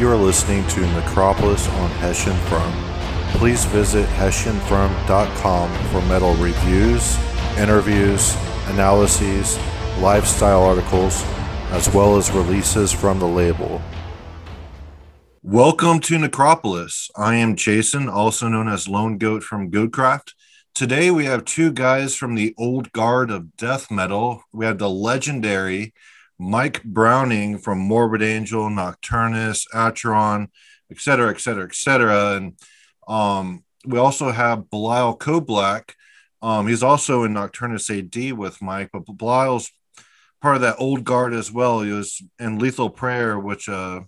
You are listening to Necropolis on Hessian Front. Please visit hessianfront.com for metal reviews, interviews, analyses, lifestyle articles, as well as releases from the label. Welcome to Necropolis. I am Jason, also known as Lone Goat from Goatcraft. Today we have two guys from the old guard of death metal. We have the legendary Mike Browning from Morbid Angel, Nocturnus, Acheron, etc., etc., etc. And um, we also have Belial Koblak. Um, he's also in Nocturnus AD with Mike, but Belial's part of that old guard as well. He was in Lethal Prayer, which uh,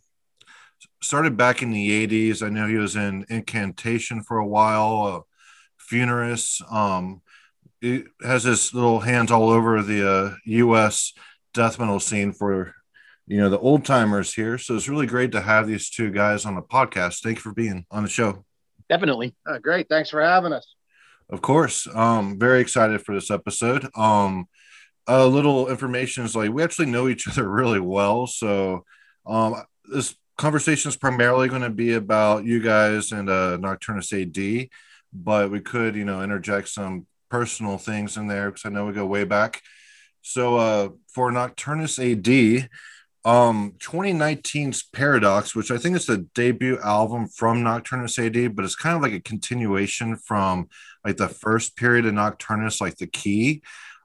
started back in the 80s. I know he was in Incantation for a while, uh, Funerus. Um, he has his little hands all over the uh, U.S death metal scene for you know the old timers here. So it's really great to have these two guys on the podcast. Thank you for being on the show. Definitely. Uh, great. Thanks for having us. Of course. Um, very excited for this episode. Um, a little information is like we actually know each other really well. So um, this conversation is primarily going to be about you guys and uh, Nocturnus AD, but we could, you know, interject some personal things in there because I know we go way back. So uh, for Nocturnus AD, um 2019's Paradox, which I think is the debut album from Nocturnus AD, but it's kind of like a continuation from like the first period of Nocturnus, like the key.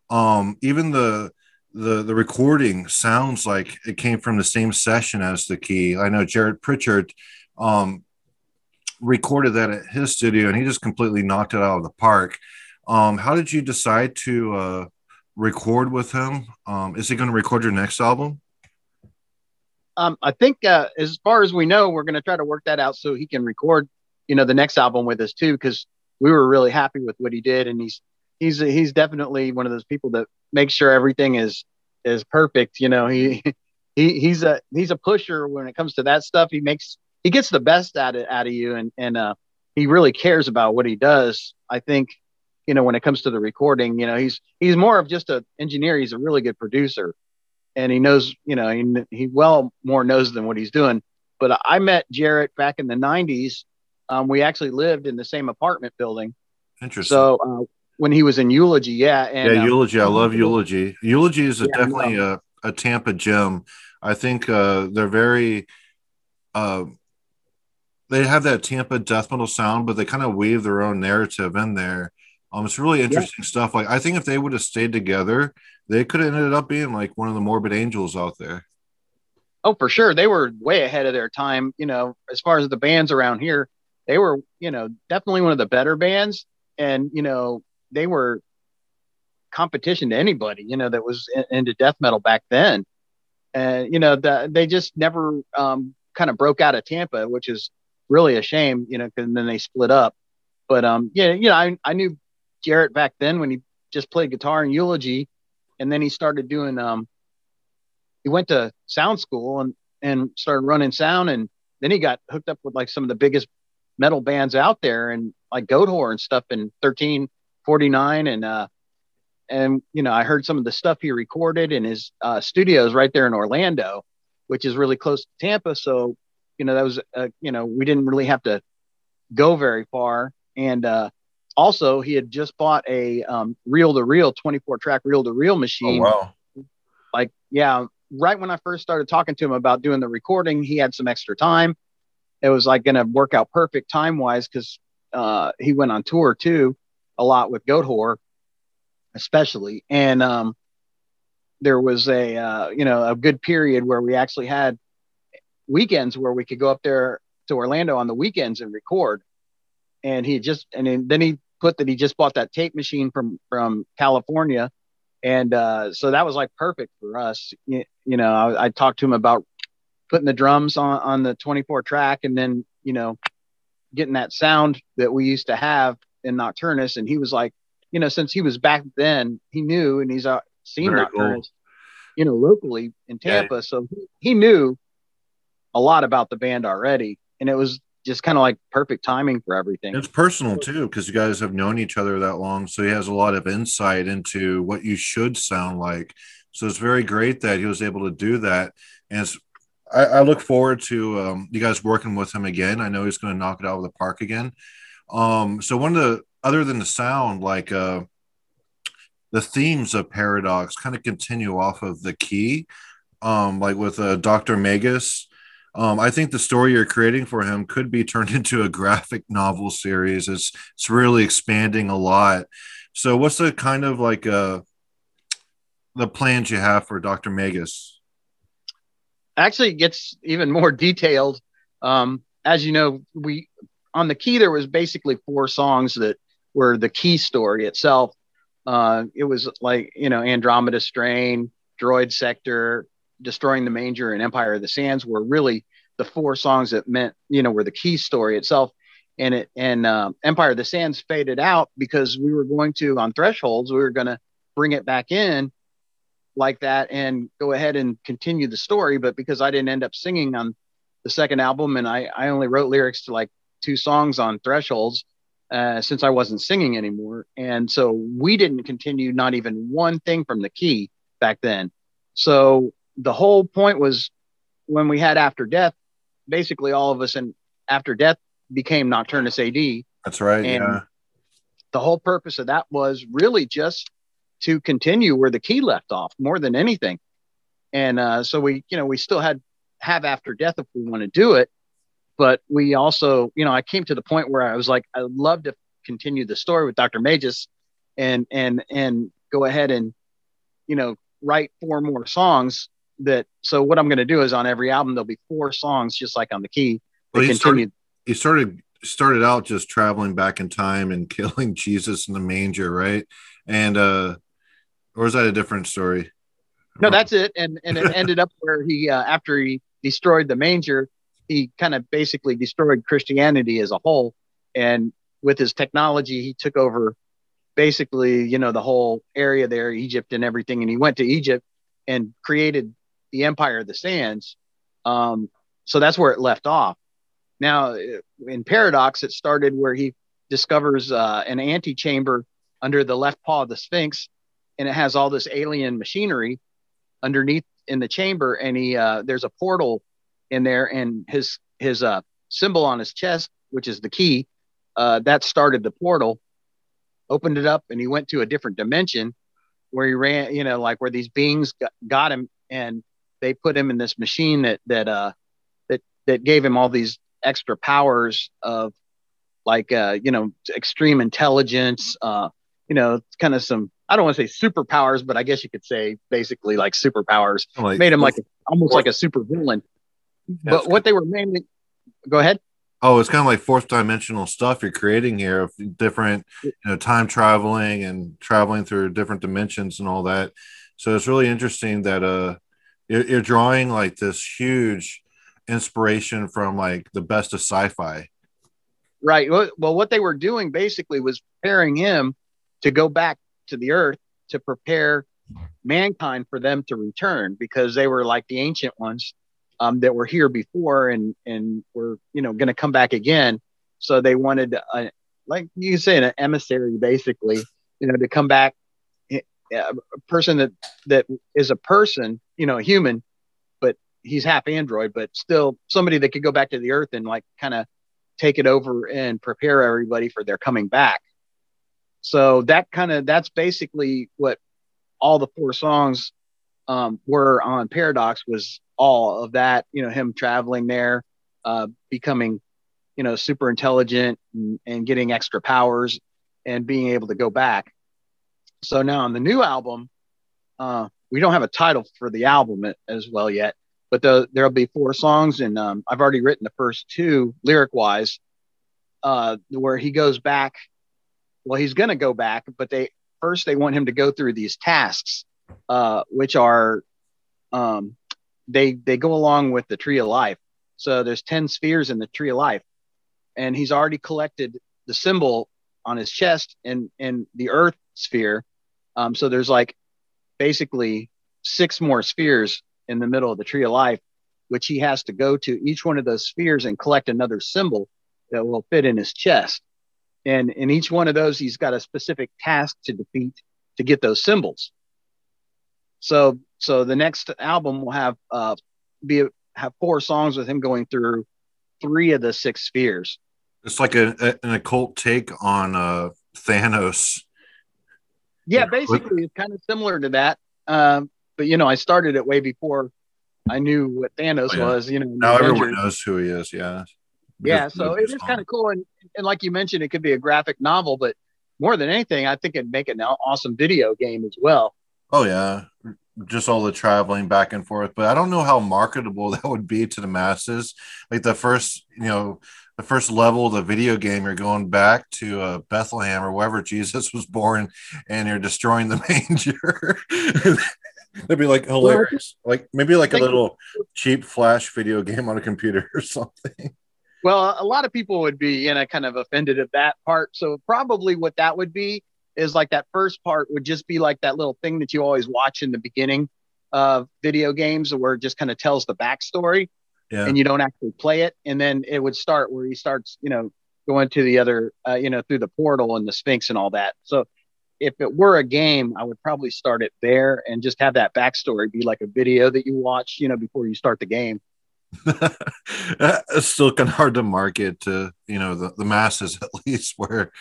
Um, even the the the recording sounds like it came from the same session as the key. I know Jarrett Pritchard um recorded that at his studio and he just completely knocked it out of the park. Um, how did you decide to uh record with him? Um, is he going to record your next album? Um, I think uh, as far as we know, we're going to try to work that out so he can record, you know, the next album with us too, because we were really happy with what he did, and he's he's he's definitely one of those people that makes sure everything is is perfect. You know, he he he's a he's a pusher when it comes to that stuff. He makes he gets the best out of out of you, and and uh, he really cares about what he does. I think you know, when it comes to the recording, you know, he's he's more of just an engineer. He's a really good producer, and he knows, you know, he, he well more knows than what he's doing. But I met Jarrett back in the '90s. Um, we actually lived in the same apartment building. Interesting. So uh, when he was in Eulogy, yeah, and, yeah, um, Eulogy. I love Eulogy. Eulogy is a, yeah, definitely a, a Tampa gem. I think uh, they're very. Uh, they have that Tampa death metal sound, but they kind of weave their own narrative in there. Um, it's really interesting yeah. stuff. Like I think if they would have stayed together, they could have ended up being like one of the Morbid Angels out there. Oh, for sure, they were way ahead of their time. You know, as far as the bands around here, they were, you know, definitely one of the better bands, and you know, they were competition to anybody, you know, that was in, into death metal back then. And you know, the, they just never um, kind of broke out of Tampa, which is really a shame, you know, because then they split up. But um, yeah, you know, I, I knew Jarrett back then when he just played guitar in Eulogy, and then he started doing um he went to sound school and and started running sound, and then he got hooked up with like some of the biggest metal bands out there, and like Goatwhore and stuff in 1349, and uh and you know I heard some of the stuff he recorded in his uh, studios right there in Orlando, which is really close to Tampa, so you know that was uh, you know we didn't really have to go very far. And uh also he had just bought a um, reel to reel 24 track reel to reel machine. Oh, wow. Like, yeah, right when I first started talking to him about doing the recording, he had some extra time. It was like going to work out perfect time wise because uh, he went on tour too a lot with Goat Goatwhore, especially. And um, there was a, uh, you know, a good period where we actually had weekends where we could go up there to Orlando on the weekends and record. And he just, and then he put that he just bought that tape machine from from California, and uh, so that was like perfect for us. You, you know, I, I, talked to him about putting the drums on on the 24 track, and then you know, getting that sound that we used to have in Nocturnus, and he was like, you know, since he was back then, he knew, and he's uh, seen Very Nocturnus, cool. you know, locally in Tampa, yeah. so he, he knew a lot about the band already, and it was just kind of like perfect timing for everything. It's personal too, because you guys have known each other that long. So he has a lot of insight into what you should sound like. So it's very great that he was able to do that. And I, I look forward to um, you guys working with him again. I know he's going to knock it out of the park again. Um, so one of the other than the sound, like uh, the themes of Paradox kind of continue off of the key, um, like with uh, Doctor Magus. Um, I think the story you're creating for him could be turned into a graphic novel series. It's it's really expanding a lot. So, what's the kind of like uh, the plans you have for Doctor Magus? Actually, it gets even more detailed. Um, as you know, we on the key there was basically four songs that were the key story itself. Uh, it was like you know Andromeda Strain, Droid Sector, Destroying the Manger, and Empire of the Sands were really the four songs that meant you know were the key story itself. And it and uh, Empire of the Sands faded out because we were going to on Thresholds we were going to bring it back in like that and go ahead and continue the story. But because I didn't end up singing on the second album and I, I only wrote lyrics to like two songs on Thresholds uh, since I wasn't singing anymore. And so we didn't continue not even one thing from the key back then. So the whole point was when we had After Death, basically all of us in After Death became Nocturnus AD. That's right. And yeah. The whole purpose of that was really just to continue where the key left off more than anything. And uh, so we, you know, we still had have after death if we want to do it. But we also, you know, I came to the point where I was like, I'd love to continue the story with Dr. Magus and and and go ahead and, you know, write four more songs that so what I'm gonna do is on every album there'll be four songs just like on the key. Well, you started, you started started out just traveling back in time and killing Jesus in the manger, right? And uh or is that a different story? No, that's it. And and it ended up where he uh, after he destroyed the manger, he kind of basically destroyed Christianity as a whole. And with his technology, he took over basically, you know, the whole area there, Egypt and everything. And he went to Egypt and created the Empire of the Sands. Um, so that's where it left off. Now, in Paradox, it started where he discovers uh, an antechamber under the left paw of the Sphinx and it has all this alien machinery underneath in the chamber and he uh, there's a portal in there and his his uh, symbol on his chest which is the key uh, that started the portal opened it up and he went to a different dimension where he ran you know like where these beings got, got him and they put him in this machine that that uh that that gave him all these extra powers of like uh you know extreme intelligence uh you know kind of some I don't want to say superpowers, but I guess you could say basically like superpowers. Like, made him like almost like a super villain. But what they were mainly, go ahead. Oh, it's kind of like fourth dimensional stuff you're creating here of different, you know, time traveling and traveling through different dimensions and all that. So it's really interesting that uh, you're, you're drawing like this huge inspiration from like the best of sci-fi. Right. Well, what they were doing basically was preparing him to go back to the earth to prepare mankind for them to return because they were like the ancient ones um, that were here before and and were you know going to come back again. So they wanted, a, like you say, an emissary basically, you know, to come back, a person that that is a person, you know, a human, but he's half android, but still somebody that could go back to the earth and like kind of take it over and prepare everybody for their coming back. So that kind of that's basically what all the four songs um, were on Paradox was all of that. You know, him traveling there, uh, becoming you know super intelligent and, and getting extra powers and being able to go back. So now on the new album, uh, we don't have a title for the album as well yet, but the, there'll be four songs, and um, I've already written the first two lyric wise, uh, where he goes back well, he's going to go back, but they first they want him to go through these tasks, uh, which are um, they they go along with the tree of life. So there's ten spheres in the tree of life, and he's already collected the symbol on his chest and and the Earth sphere. Um, so there's like basically six more spheres in the middle of the tree of life, which he has to go to each one of those spheres and collect another symbol that will fit in his chest and in each one of those he's got a specific task to defeat to get those symbols so so the next album will have uh be have four songs with him going through three of the six spheres. It's like a, a an occult take on uh, Thanos. Yeah, basically, it's kind of similar to that. Um, but you know, I started it way before I knew what Thanos oh, yeah. was. You know, now everyone knows who he is. Yeah. Yeah, so it is kind of cool, and and like you mentioned, it could be a graphic novel, but more than anything, I think it'd make an awesome video game as well. Oh yeah, just all the traveling back and forth. But I don't know how marketable that would be to the masses. Like the first, you know, the first level of the video game, you're going back to uh, Bethlehem or wherever Jesus was born, and you're destroying the manger. That'd be like hilarious. Like maybe like a little cheap flash video game on a computer or something. Well, a lot of people would be, you know, kind of offended at that part. So probably what that would be is like that first part would just be like that little thing that you always watch in the beginning of video games where it just kind of tells the backstory yeah. and you don't actually play it. And then it would start where he starts, you know, going to the other, uh, you know, through the portal and the Sphinx and all that. So if it were a game, I would probably start it there and just have that backstory be like a video that you watch, you know, before you start the game. it's still kind of hard to market to you know the, the masses at least where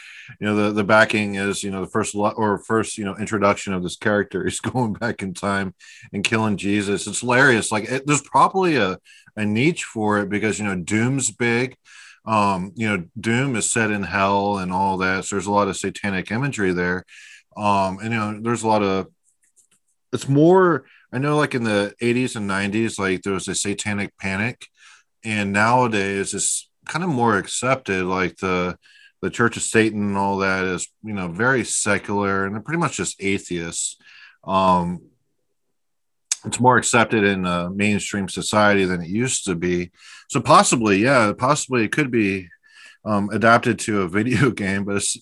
you know the, the backing is you know the first or first you know introduction of this character is going back in time and killing jesus. It's hilarious. Like it, there's probably a, a niche for it because you know doom's big. Um you know doom is set in hell and all that so there's a lot of satanic imagery there. Um and you know there's a lot of it's more I know like in the 80s and 90s, like there was a satanic panic. And nowadays it's kind of more accepted. Like the the Church of Satan and all that is, you know, very secular and they're pretty much just atheists. Um, it's more accepted in uh, mainstream society than it used to be. So possibly, yeah, possibly it could be um, adapted to a video game, but it's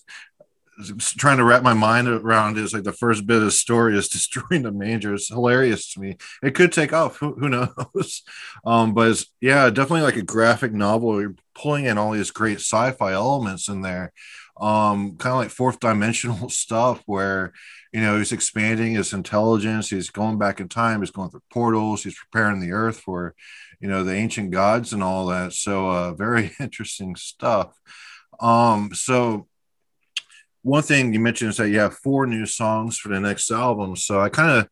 trying to wrap my mind around is like the first bit of story is destroying the manger. It's hilarious to me. It could take off. Who, who knows? Um, but it's, yeah, definitely like a graphic novel. You're pulling in all these great sci-fi elements in there. Um, kind of like fourth dimensional stuff where you know he's expanding his intelligence. He's going back in time. He's going through portals. He's preparing the earth for you know the ancient gods and all that. So uh, very interesting stuff. Um, so one thing you mentioned is that you have four new songs for the next album. So I kind of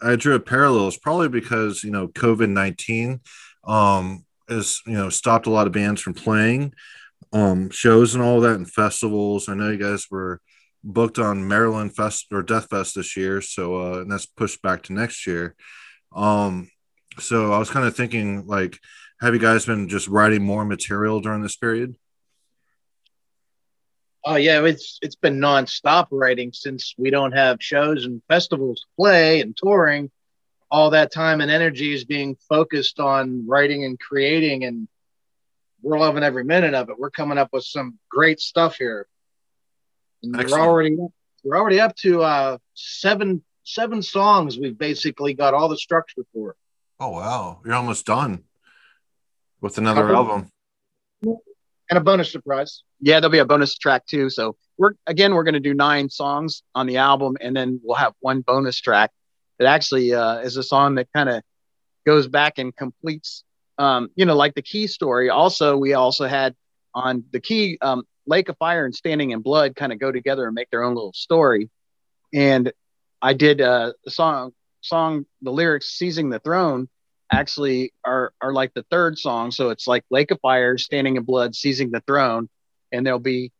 I drew a parallel. It's probably because you know COVID nineteen um, has you know stopped a lot of bands from playing um, shows and all that and festivals. I know you guys were booked on Maryland Fest or Death Fest this year, so uh, and that's pushed back to next year. Um, so I was kind of thinking like, have you guys been just writing more material during this period? Oh yeah, it's it's been nonstop writing since we don't have shows and festivals to play and touring. All that time and energy is being focused on writing and creating, and we're loving every minute of it. We're coming up with some great stuff here. And we're already we're already up to uh, seven seven songs. We've basically got all the structure for. Oh wow, you're almost done with another album and a bonus surprise. Yeah, there'll be a bonus track too. So we're again we're going to do nine songs on the album, and then we'll have one bonus track that actually uh, is a song that kind of goes back and completes, um, you know, like the key story. Also, we also had on the key um, Lake of Fire and Standing in Blood kind of go together and make their own little story. And I did uh, the song song the lyrics "Seizing the Throne." Actually are are like the third song. So it's like Lake of Fire, Standing in Blood, Seizing the Throne, and there'll be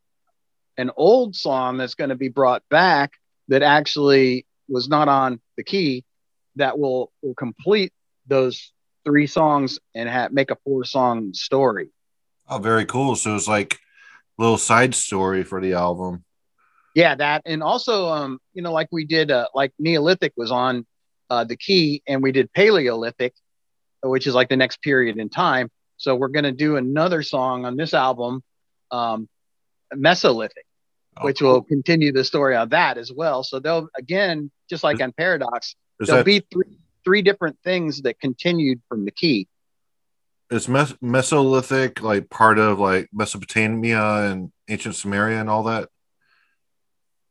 an old song that's going to be brought back that actually was not on the key that will will complete those three songs and have, make a four song story. Oh, very cool. So it's like a little side story for the album. Yeah, that and also um, you know, like we did uh like Neolithic was on uh the key and we did Paleolithic which is like the next period in time. So we're going to do another song on this album, um, Mesolithic, oh, which cool. will continue the story of that as well. So they'll again, just like is, on Paradox, there'll that, be three three different things that continued from the key. Is Mes- Mesolithic like part of like Mesopotamia and ancient Sumeria and all that?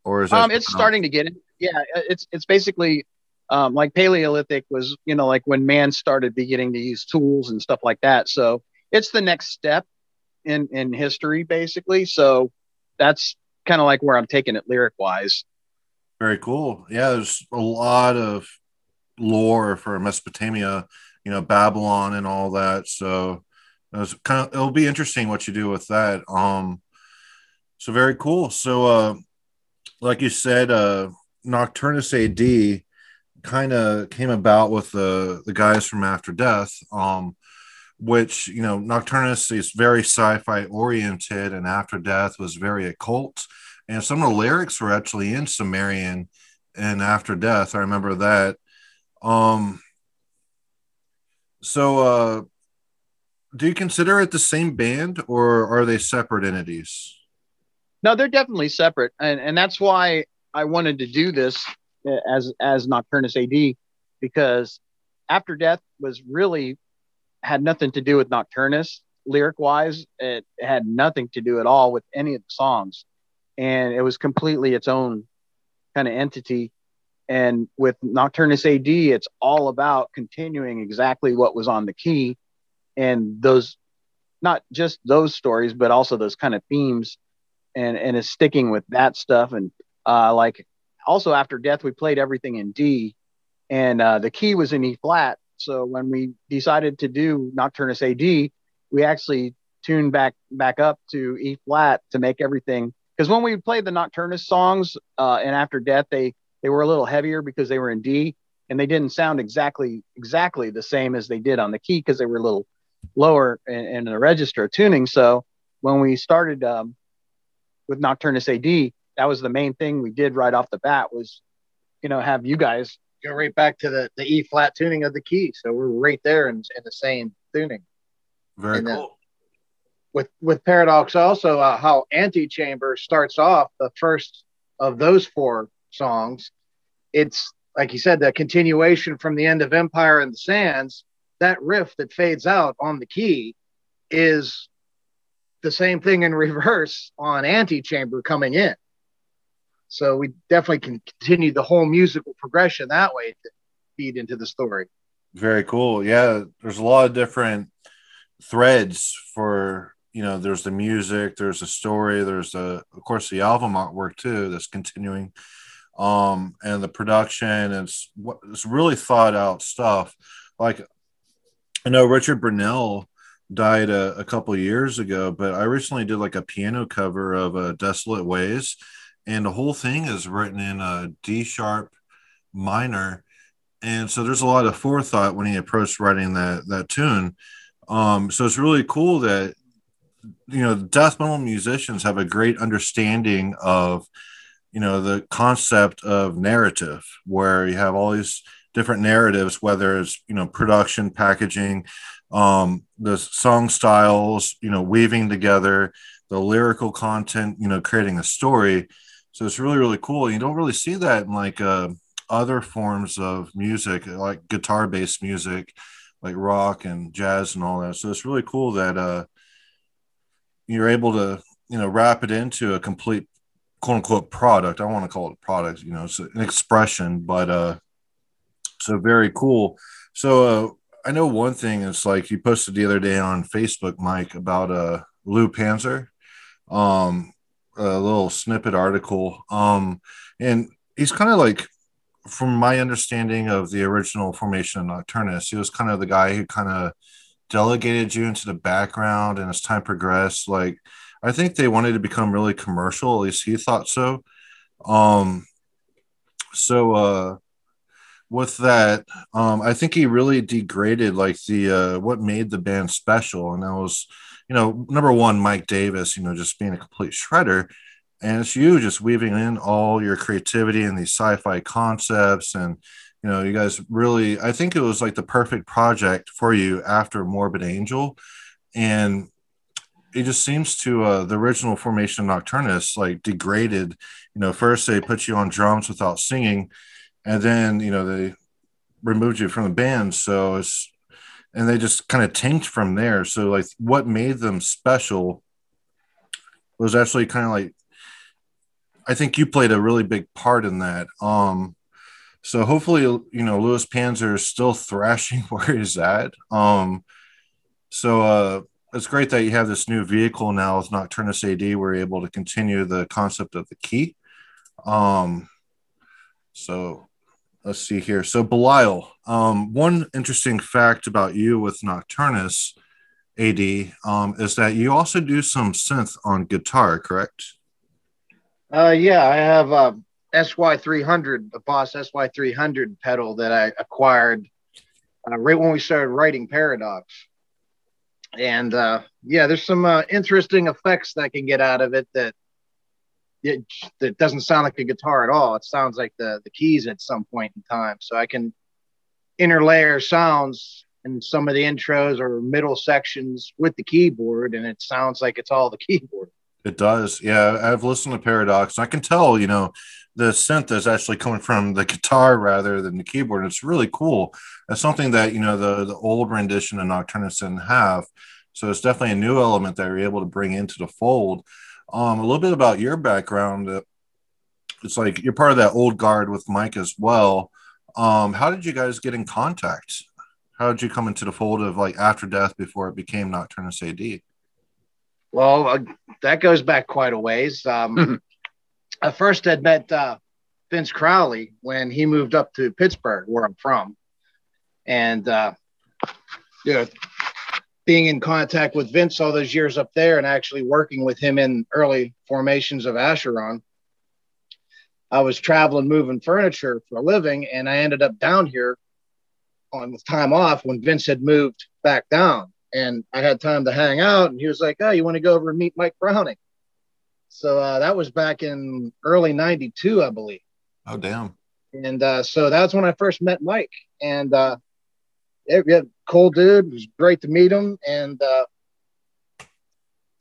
Or is that um, it's starting to get it. Yeah, it's it's basically um, like Paleolithic was, you know, like when man started beginning to use tools and stuff like that. So it's the next step in in history, basically. So that's kind of like where I'm taking it lyric wise. Very cool. Yeah, there's a lot of lore for Mesopotamia, you know, Babylon and all that. So it's kind of it'll be interesting what you do with that. Um, so very cool. So, uh, like you said, uh, Nocturnus AD kind of came about with the the guys from After Death, um, which you know Nocturnus is very sci-fi oriented, and After Death was very occult, and some of the lyrics were actually in Sumerian and After Death. I remember that. Um, so, uh, do you consider it the same band, or are they separate entities? No, they're definitely separate, and and that's why I wanted to do this as as Nocturnus AD because After Death was really had nothing to do with Nocturnus lyric wise. It had nothing to do at all with any of the songs, and it was completely its own kind of entity. And with Nocturnus AD, it's all about continuing exactly what was on the key, and those not just those stories, but also those kind of themes and and is sticking with that stuff and uh, like also after death we played everything in d and uh, the key was in e flat. So when we decided to do nocturnus ad we actually tuned back back up to e flat to make everything. Because when we played the nocturnus songs uh, and after death they they were a little heavier because they were in d and they didn't sound exactly exactly the same as they did on the key because they were a little lower in, in the register tuning. So when we started um, with Nocturnus AD, that was the main thing we did right off the bat was, you know, have you guys go right back to the, the E flat tuning of the key. So we're right there in, in the same tuning. Very and cool. with with Paradox also uh, how Antechamber starts off the first of those four songs. It's like you said, the continuation from the end of Empire and the Sands. That riff that fades out on the key is the same thing in reverse on Antechamber coming in. So we definitely can continue the whole musical progression that way to feed into the story. Very cool. Yeah, there's a lot of different threads for you know. There's the music, there's the story, there's the of course the album artwork too that's continuing, um, and the production. It's what it's really thought out stuff. Like I know Richard Brunelle died a, a couple years ago, but I recently did like a piano cover of uh, Desolate Ways, and the whole thing is written in a D sharp minor. And so there's a lot of forethought when he approached writing that that tune. Um, so it's really cool that you know death metal musicians have a great understanding of you know the concept of narrative, where you have all these different narratives, whether it's you know production, packaging, um, the song styles, you know, weaving together the lyrical content, you know, creating a story. So it's really, really cool. You don't really see that in like uh, other forms of music, like guitar based music, like rock and jazz and all that. So it's really cool that uh, you're able to, you know, wrap it into a complete quote unquote product. I want to call it a product, you know, it's an expression, but uh, so very cool. So, uh, I know one thing is like you posted the other day on Facebook, Mike, about uh Lou Panzer, um, a little snippet article. Um, and he's kind of like, from my understanding of the original formation of Nocturnus, he was kind of the guy who kind of delegated you into the background, and as time progressed, like I think they wanted to become really commercial. At least he thought so. Um, so uh with that, um, I think he really degraded like the uh, what made the band special, and that was, you know, number one, Mike Davis, you know, just being a complete shredder, and it's you just weaving in all your creativity and these sci-fi concepts, and you know, you guys really, I think it was like the perfect project for you after Morbid Angel, and it just seems to uh, the original formation of Nocturnus like degraded. You know, first they put you on drums without singing and then you know they removed you from the band so it's and they just kind of tanked from there so like what made them special was actually kind of like i think you played a really big part in that um so hopefully, you know, Louis Panzer is still thrashing where he's at. Um, so uh, it's great that you have this new vehicle now with Nocturnus AD. We're able to continue the concept of the key. Um, so let's see here. So Belial, um, one interesting fact about you with Nocturnus AD um, is that you also do some synth on guitar, correct? Uh, yeah, I have a SY300, the Boss SY300 pedal that I acquired uh, right when we started writing Paradox. And uh, yeah, there's some uh, interesting effects that I can get out of it that it, that doesn't sound like a guitar at all. It sounds like the the keys at some point in time. So I can interlayer sounds in some of the intros or middle sections with the keyboard, and it sounds like it's all the keyboard. It does. Yeah, I've listened to Paradox. I can tell, you know, the synth is actually coming from the guitar rather than the keyboard. It's really cool. It's something that, you know, the, the old rendition of Nocturnus didn't have. So it's definitely a new element that you're able to bring into the fold. Um, a little bit about your background. Uh, it's like you're part of that old guard with Mike as well. Um, how did you guys get in contact? How did you come into the fold of like after death before it became Nocturnus AD? Well, uh, that goes back quite a ways. Um, I first had met uh, Vince Crowley when he moved up to Pittsburgh, where I'm from, and uh, you know, being in contact with Vince all those years up there, and actually working with him in early formations of Acheron. I was traveling, moving furniture for a living, and I ended up down here on the time off when Vince had moved back down and I had time to hang out. And he was like, "Oh, you want to go over and meet Mike Browning?" So uh, that was back in early '92, I believe. Oh, damn! And uh, so that's when I first met Mike, and uh, yeah, cool dude. It was great to meet him, and uh,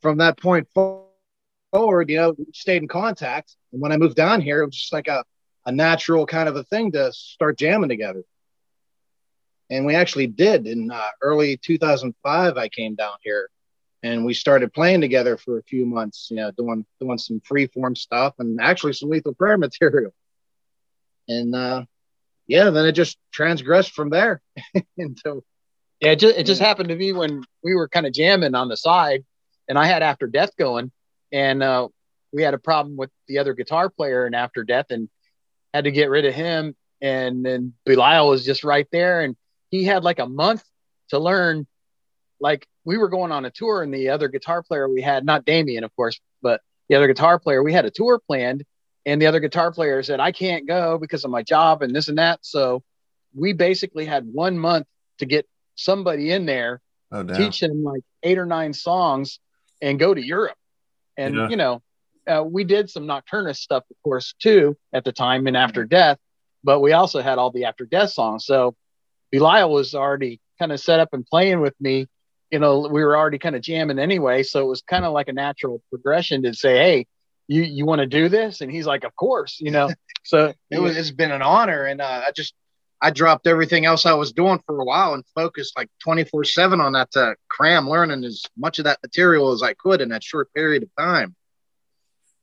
from that point forward, you know, we stayed in contact. And when I moved down here, it was just like a a natural kind of a thing to start jamming together and we actually did in uh, early 2005 i came down here and we started playing together for a few months you know doing doing some free form stuff and actually some lethal prayer material and uh yeah then it just transgressed from there into yeah it just, it just happened to me when we were kind of jamming on the side and i had after death going and uh we had a problem with the other guitar player and after death and had to get rid of him and then Belial was just right there and he had like a month to learn. Like we were going on a tour, and the other guitar player we had, not Damien, of course, but the other guitar player, we had a tour planned, and the other guitar player said, I can't go because of my job and this and that. So we basically had one month to get somebody in there, oh, teach them like eight or nine songs, and go to Europe. And, yeah. you know, uh, we did some Nocturnus stuff, of course, too, at the time and after death, but we also had all the after death songs. So Belial was already kind of set up and playing with me. You know, we were already kind of jamming anyway, so it was kind of like a natural progression to say, "Hey, you you want to do this?" And he's like, "Of course," you know. So it was, it's been an honor, and uh, I just I dropped everything else I was doing for a while and focused like 24 7 on that to cram learning as much of that material as I could in that short period of time.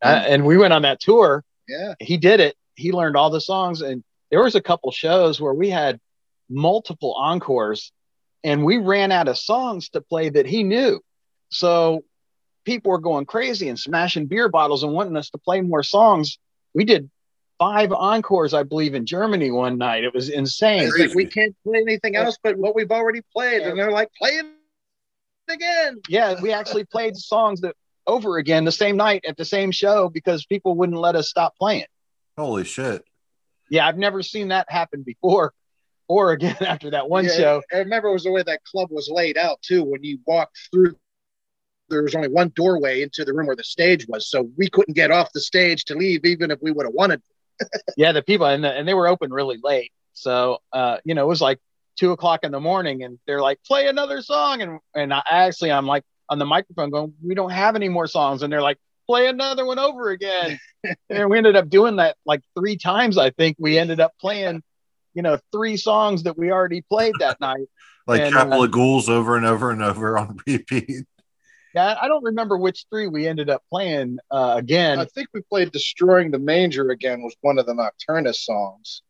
Uh, and we went on that tour. Yeah. He did it. He learned all the songs. And there was a couple shows where we had multiple encores and we ran out of songs to play that he knew. So people were going crazy and smashing beer bottles and wanting us to play more songs. We did five encores, I believe, in Germany one night. It was insane. Like, we can't play anything else but what we've already played. And they're like, play it again. Yeah, we actually played songs that over again the same night at the same show because people wouldn't let us stop playing. Holy shit. Yeah, I've never seen that happen before. or again after that one yeah, show. I remember it was the way that club was laid out too. When you walked through, there was only one doorway into the room where the stage was, so we couldn't get off the stage to leave, even if we would have wanted. Yeah, the people and the, and they were open really late, so uh, you know it was like two o'clock in the morning, and they're like, "Play another song," and and I, actually I'm like on the microphone going, "We don't have any more songs," and they're like, "Play another one over again," and we ended up doing that like three times. I think we ended up playing you know, three songs that we already played that night. like and, Chapel uh, of Ghouls over and over and over on repeat. Yeah, I don't remember which three we ended up playing uh, again. I think we played "Destroying the Manger" again was one of the Nocturnus songs.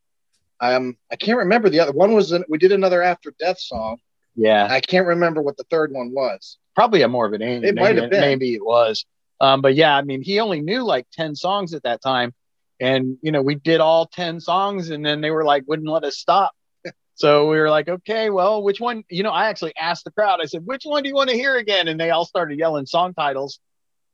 Um, I can't remember the other one. Was we did another After Death song. Yeah, I can't remember what the third one was. Probably a Morbid Angel. It might have been. Maybe it was. Um, but yeah, I mean, he only knew like ten songs at that time, and you know, we did all ten songs, and then they were like, wouldn't let us stop. So we were like, okay, well, which one? You know, I actually asked the crowd. I said, which one do you want to hear again? And they all started yelling song titles,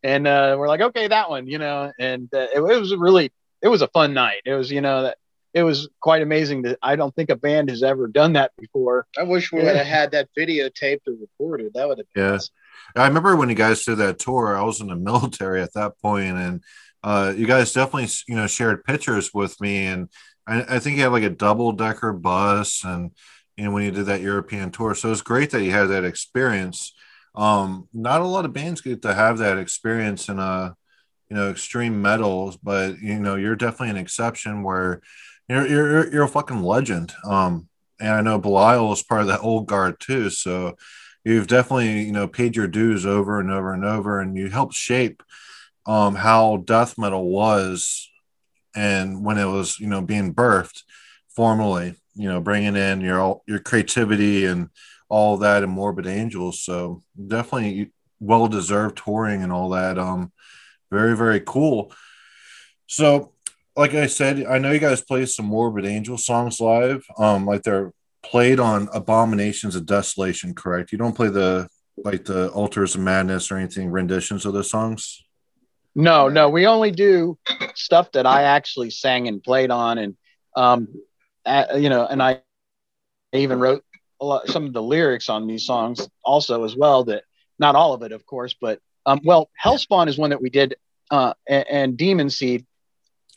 and uh, we're like, okay, that one. You know, and uh, it, it was really, it was a fun night. It was, you know, that it was quite amazing that I don't think a band has ever done that before. I wish we would have had that videotaped or recorded. That would have been yeah. Awesome. I remember when you guys did that tour, I was in the military at that point, and uh, you guys definitely you know shared pictures with me, and I, I think you had like a double decker bus, and you know when you did that European tour, so it's great that you had that experience. Um, not a lot of bands get to have that experience in a you know extreme metals, but you know you're definitely an exception where you're you're you're a fucking legend. Um, and I know Belial is part of that old guard too. So you've definitely you know paid your dues over and over and over, and you helped shape um, how death metal was, and when it was you know being birthed formally. You know, bringing in your your creativity and all that and Morbid Angels. So definitely well deserved touring and all that. Um, very very cool. So like I said, I know you guys play some Morbid Angel songs live. Um, like they're played on Abominations of Desolation, correct? You don't play the like the Altars of Madness or anything renditions of those songs. No, no, we only do stuff that I actually sang and played on, and um, uh, you know, and I even wrote a lot some of the lyrics on these songs also as well. That not all of it, of course, but um, well, Hellspawn is one that we did, uh, and, and Demon Seed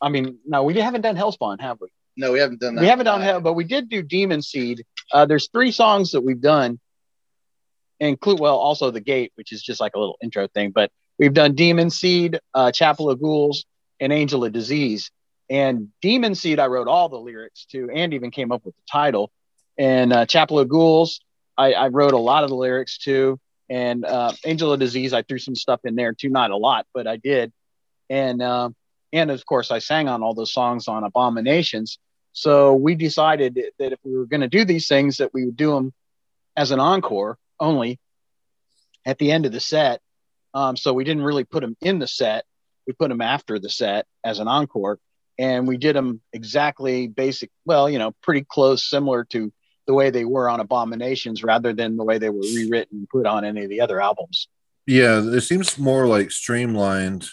I mean, no, we haven't done Hellspawn, have we? No, we haven't done that. We haven't done Hell, but we did do Demon Seed. Uh, there's three songs that we've done, include well, also the Gate, which is just like a little intro thing. But we've done Demon Seed, uh, Chapel of Ghouls, and Angel of Disease. And Demon Seed, I wrote all the lyrics to, and even came up with the title. And uh, Chapel of Ghouls, I, I, wrote a lot of the lyrics to. And uh, Angel of Disease, I threw some stuff in there too, not a lot, but I did. And um, and of course i sang on all those songs on abominations so we decided that if we were going to do these things that we would do them as an encore only at the end of the set um, so we didn't really put them in the set. We put them after the set as an encore and we did them exactly basic well you know pretty close similar to the way they were on abominations rather than the way they were rewritten and put on any of the other albums. Yeah it seems more like streamlined.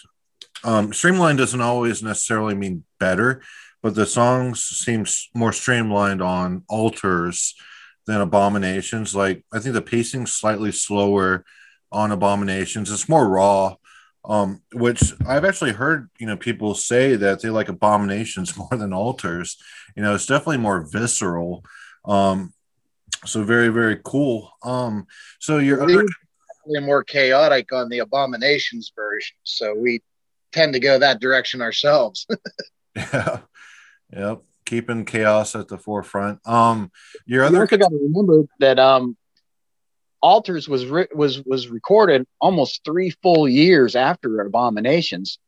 Um, streamlined doesn't always necessarily mean better, but the songs seem more streamlined on altars than abominations. Like I think the pacing's slightly slower on abominations. It's more raw, um, which I've actually heard you know people say that they like abominations more than altars. You know, it's definitely more visceral. Um, so very very cool. Um, so your other more chaotic on the abominations version. So we tend to go that direction ourselves. yeah. Yep. Keeping chaos at the forefront. Um, your other. You also got to remember that um, Altars was re- was was recorded almost three full years after Abominations,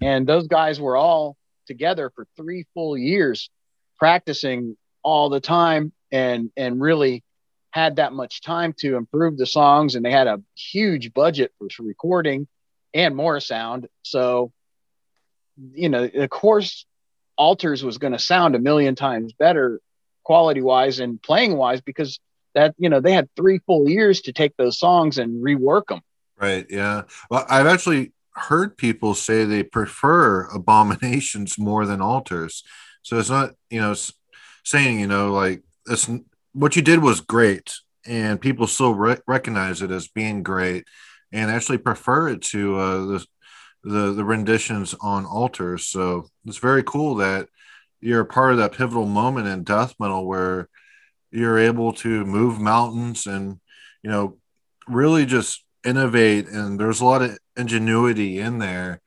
and those guys were all together for three full years, practicing all the time, and and really had that much time to improve the songs, and they had a huge budget for recording and more sound. So, you know, of course, Altars was going to sound a million times better quality wise and playing wise because that, you know, they had three full years to take those songs and rework them. Right. Yeah. Well, I've actually heard people say they prefer abominations more than altars. So it's not, you know, saying, you know, like it's what you did was great and people still re- recognize it as being great and actually prefer it to uh, the, the the renditions on altars. So it's very cool that you're a part of that pivotal moment in death metal where you're able to move mountains and you know really just innovate and there's a lot of ingenuity in there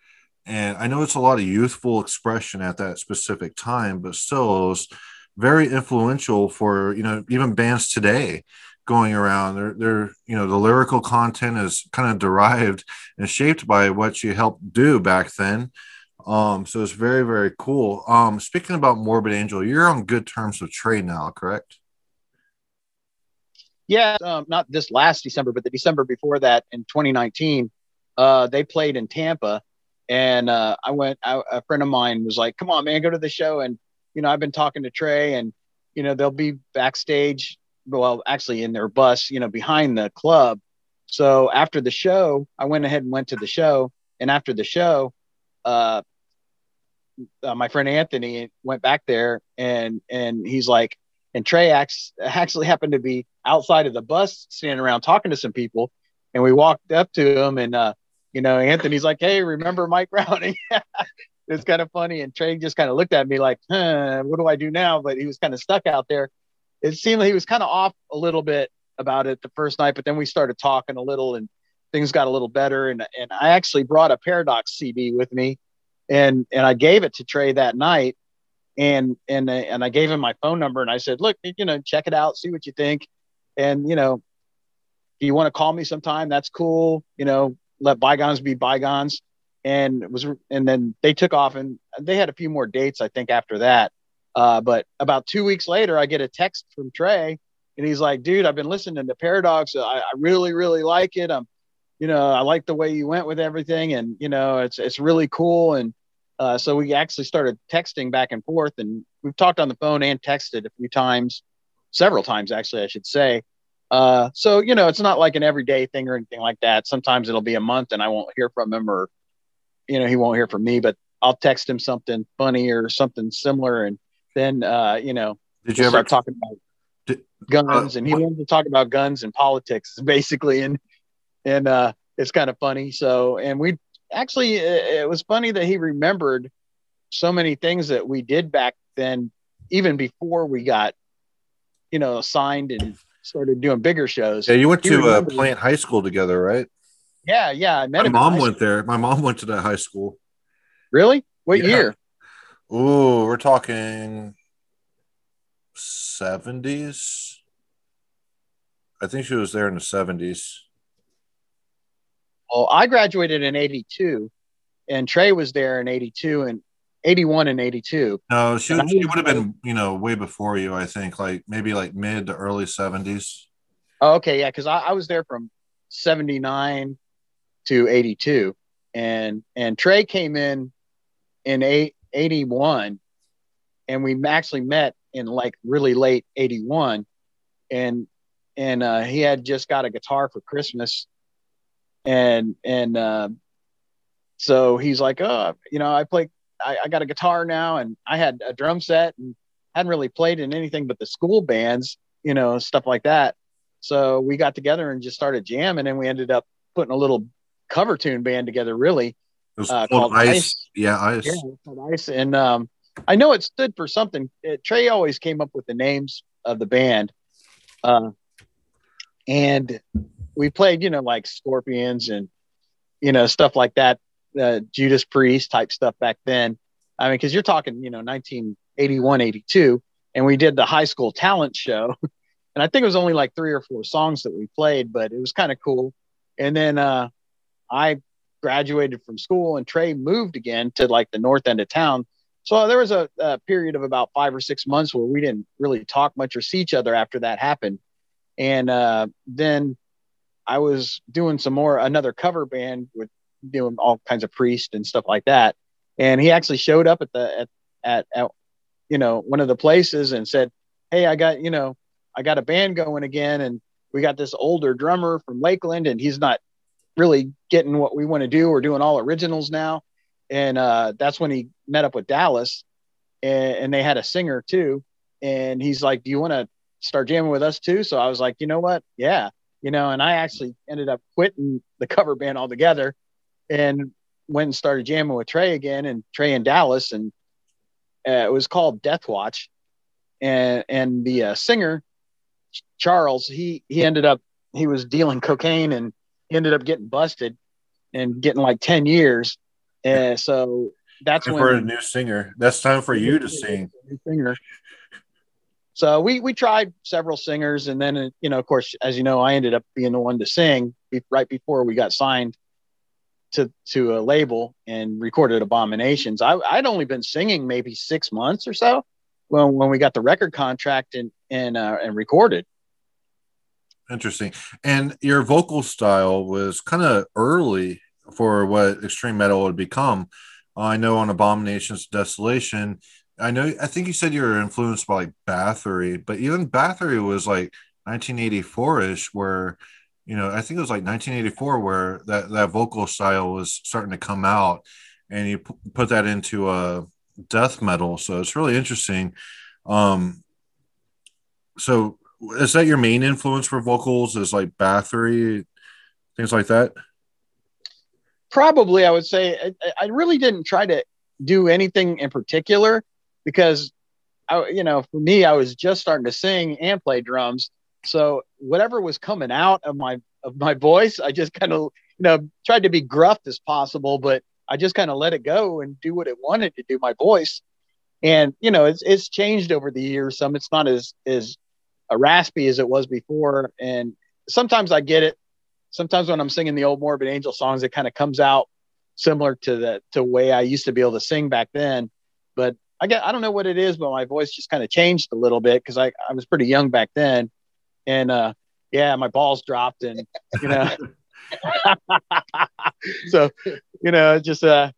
and i know it's a lot of youthful expression at that specific time but still it was very influential for you know even bands today going around. They're, they're, you know, the lyrical content is kind of derived and shaped by what you helped do back then. Um, so it's very, very cool. Um, speaking about Morbid Angel, you're on good terms with Trey now, correct? Yeah, um, not this last December, but the December before that in 2019, uh, they played in Tampa, and uh, I went. I, a friend of mine was like, "Come on, man, go to the show." And you know, I've been talking to Trey, and you know, they'll be backstage. Well, actually, in their bus, you know, behind the club. So after the show, I went ahead and went to the show, and after the show, uh, uh, my friend Anthony went back there and and he's like, and Trey actually happened to be outside of the bus standing around talking to some people, and we walked up to him and uh, you know Anthony's like, hey, remember Mike Browning? it's kind of funny, and Trey just kind of looked at me like, huh, what do I do now? But he was kind of stuck out there. It seemed like he was kind of off a little bit about it the first night, but then we started talking a little and things got a little better. And and I actually brought a Paradox CD with me and and I gave it to Trey that night, and and and I gave him my phone number, and I said, look, you know, check it out, see what you think, and you know, if you want to call me sometime, that's cool. You know, let bygones be bygones. And was and then they took off, and they had a few more dates, I think, after that. Uh, but about two weeks later, I get a text from Trey, and he's like, "Dude, I've been listening to Paradox. I, I really, really like it. I'm you know, I like the way you went with everything, and you know, it's it's really cool. And uh, so we actually started texting back and forth, and we've talked on the phone and texted a few times, several times actually, I should say. Uh, so you know, it's not like an everyday thing or anything like that. Sometimes it'll be a month, and I won't hear from him, or you know, he won't hear from me. But I'll text him something funny or something similar, and then uh, you know, did you we'll ever talking about did, guns? Uh, and he wanted to talk about guns and politics, basically, and and uh, it's kind of funny. So, and we actually, it was funny that he remembered so many things that we did back then, even before we got, you know, signed and started doing bigger shows. Yeah, you went to uh, Plant High School together, right? Yeah, yeah. I met My mom went there. My mom went to that high school. Really? What yeah. year? Oh, we're talking 70s. I think she was there in the 70s. Well, I graduated in 82 and Trey was there in 82 and 81 and 82. No, she, would, she would have been, you know, way before you, I think, like maybe like mid to early 70s. Oh, okay. Yeah. Cause I, I was there from 79 to 82 and, and Trey came in in eight, 81 and we actually met in like really late 81 and, and uh, he had just got a guitar for Christmas and and uh, so he's like, oh, you know, I play, I, I, got a guitar now, and I had a drum set, and hadn't really played in anything but the school bands, you know, stuff like that. So we got together and just started jamming, and we ended up putting a little cover tune band together, really. Uh, called Ice. Ice. Yeah, Ice. Yeah, Ice. And um, I know it stood for something. It, Trey always came up with the names of the band. Uh, and we played, you know, like Scorpions and you know stuff like that, uh, Judas Priest type stuff back then. I mean, because you're talking, you know, 1981, 82, and we did the high school talent show, and I think it was only like three or four songs that we played, but it was kind of cool. And then uh, I graduated from school, and Trey moved again to like the north end of town. So there was a, a period of about five or six months where we didn't really talk much or see each other after that happened. And uh, then I was doing some more another cover band with doing all kinds of priest and stuff like that. And he actually showed up at the at, at, at you know one of the places and said, "Hey, I got you know I got a band going again, and we got this older drummer from Lakeland, and he's not really getting what we want to do. We're doing all originals now." And uh, that's when he met up with Dallas, and, and they had a singer too. And he's like, "Do you want to start jamming with us too?" So I was like, "You know what? Yeah." You know, and I actually ended up quitting the cover band altogether and went and started jamming with Trey again and Trey in Dallas. And uh, it was called Death Watch. And, and the uh, singer, Charles, he, he ended up, he was dealing cocaine and he ended up getting busted and getting like 10 years. And so that's time when, for a new singer. That's time for you to sing. Singer. So we we tried several singers, and then you know, of course, as you know, I ended up being the one to sing right before we got signed to to a label and recorded Abominations. I, I'd only been singing maybe six months or so when when we got the record contract and and uh, and recorded. Interesting. And your vocal style was kind of early for what extreme metal would become. I know on Abominations Desolation, I know I think you said you were influenced by like Bathory, but even Bathory was like 1984ish, where you know I think it was like 1984 where that that vocal style was starting to come out, and you p- put that into a death metal. So it's really interesting. Um, so is that your main influence for vocals? Is like Bathory, things like that? Probably, I would say I, I really didn't try to do anything in particular because I, you know, for me, I was just starting to sing and play drums. So whatever was coming out of my of my voice, I just kind of you know tried to be gruff as possible, but I just kind of let it go and do what it wanted to do. My voice, and you know, it's it's changed over the years. Some it's not as as uh, raspy as it was before, and sometimes I get it. Sometimes when I'm singing the old Morbid Angel songs, it kind of comes out similar to the to way I used to be able to sing back then. But I get I don't know what it is, but my voice just kind of changed a little bit because I, I was pretty young back then. And uh yeah, my balls dropped and you know so you know just uh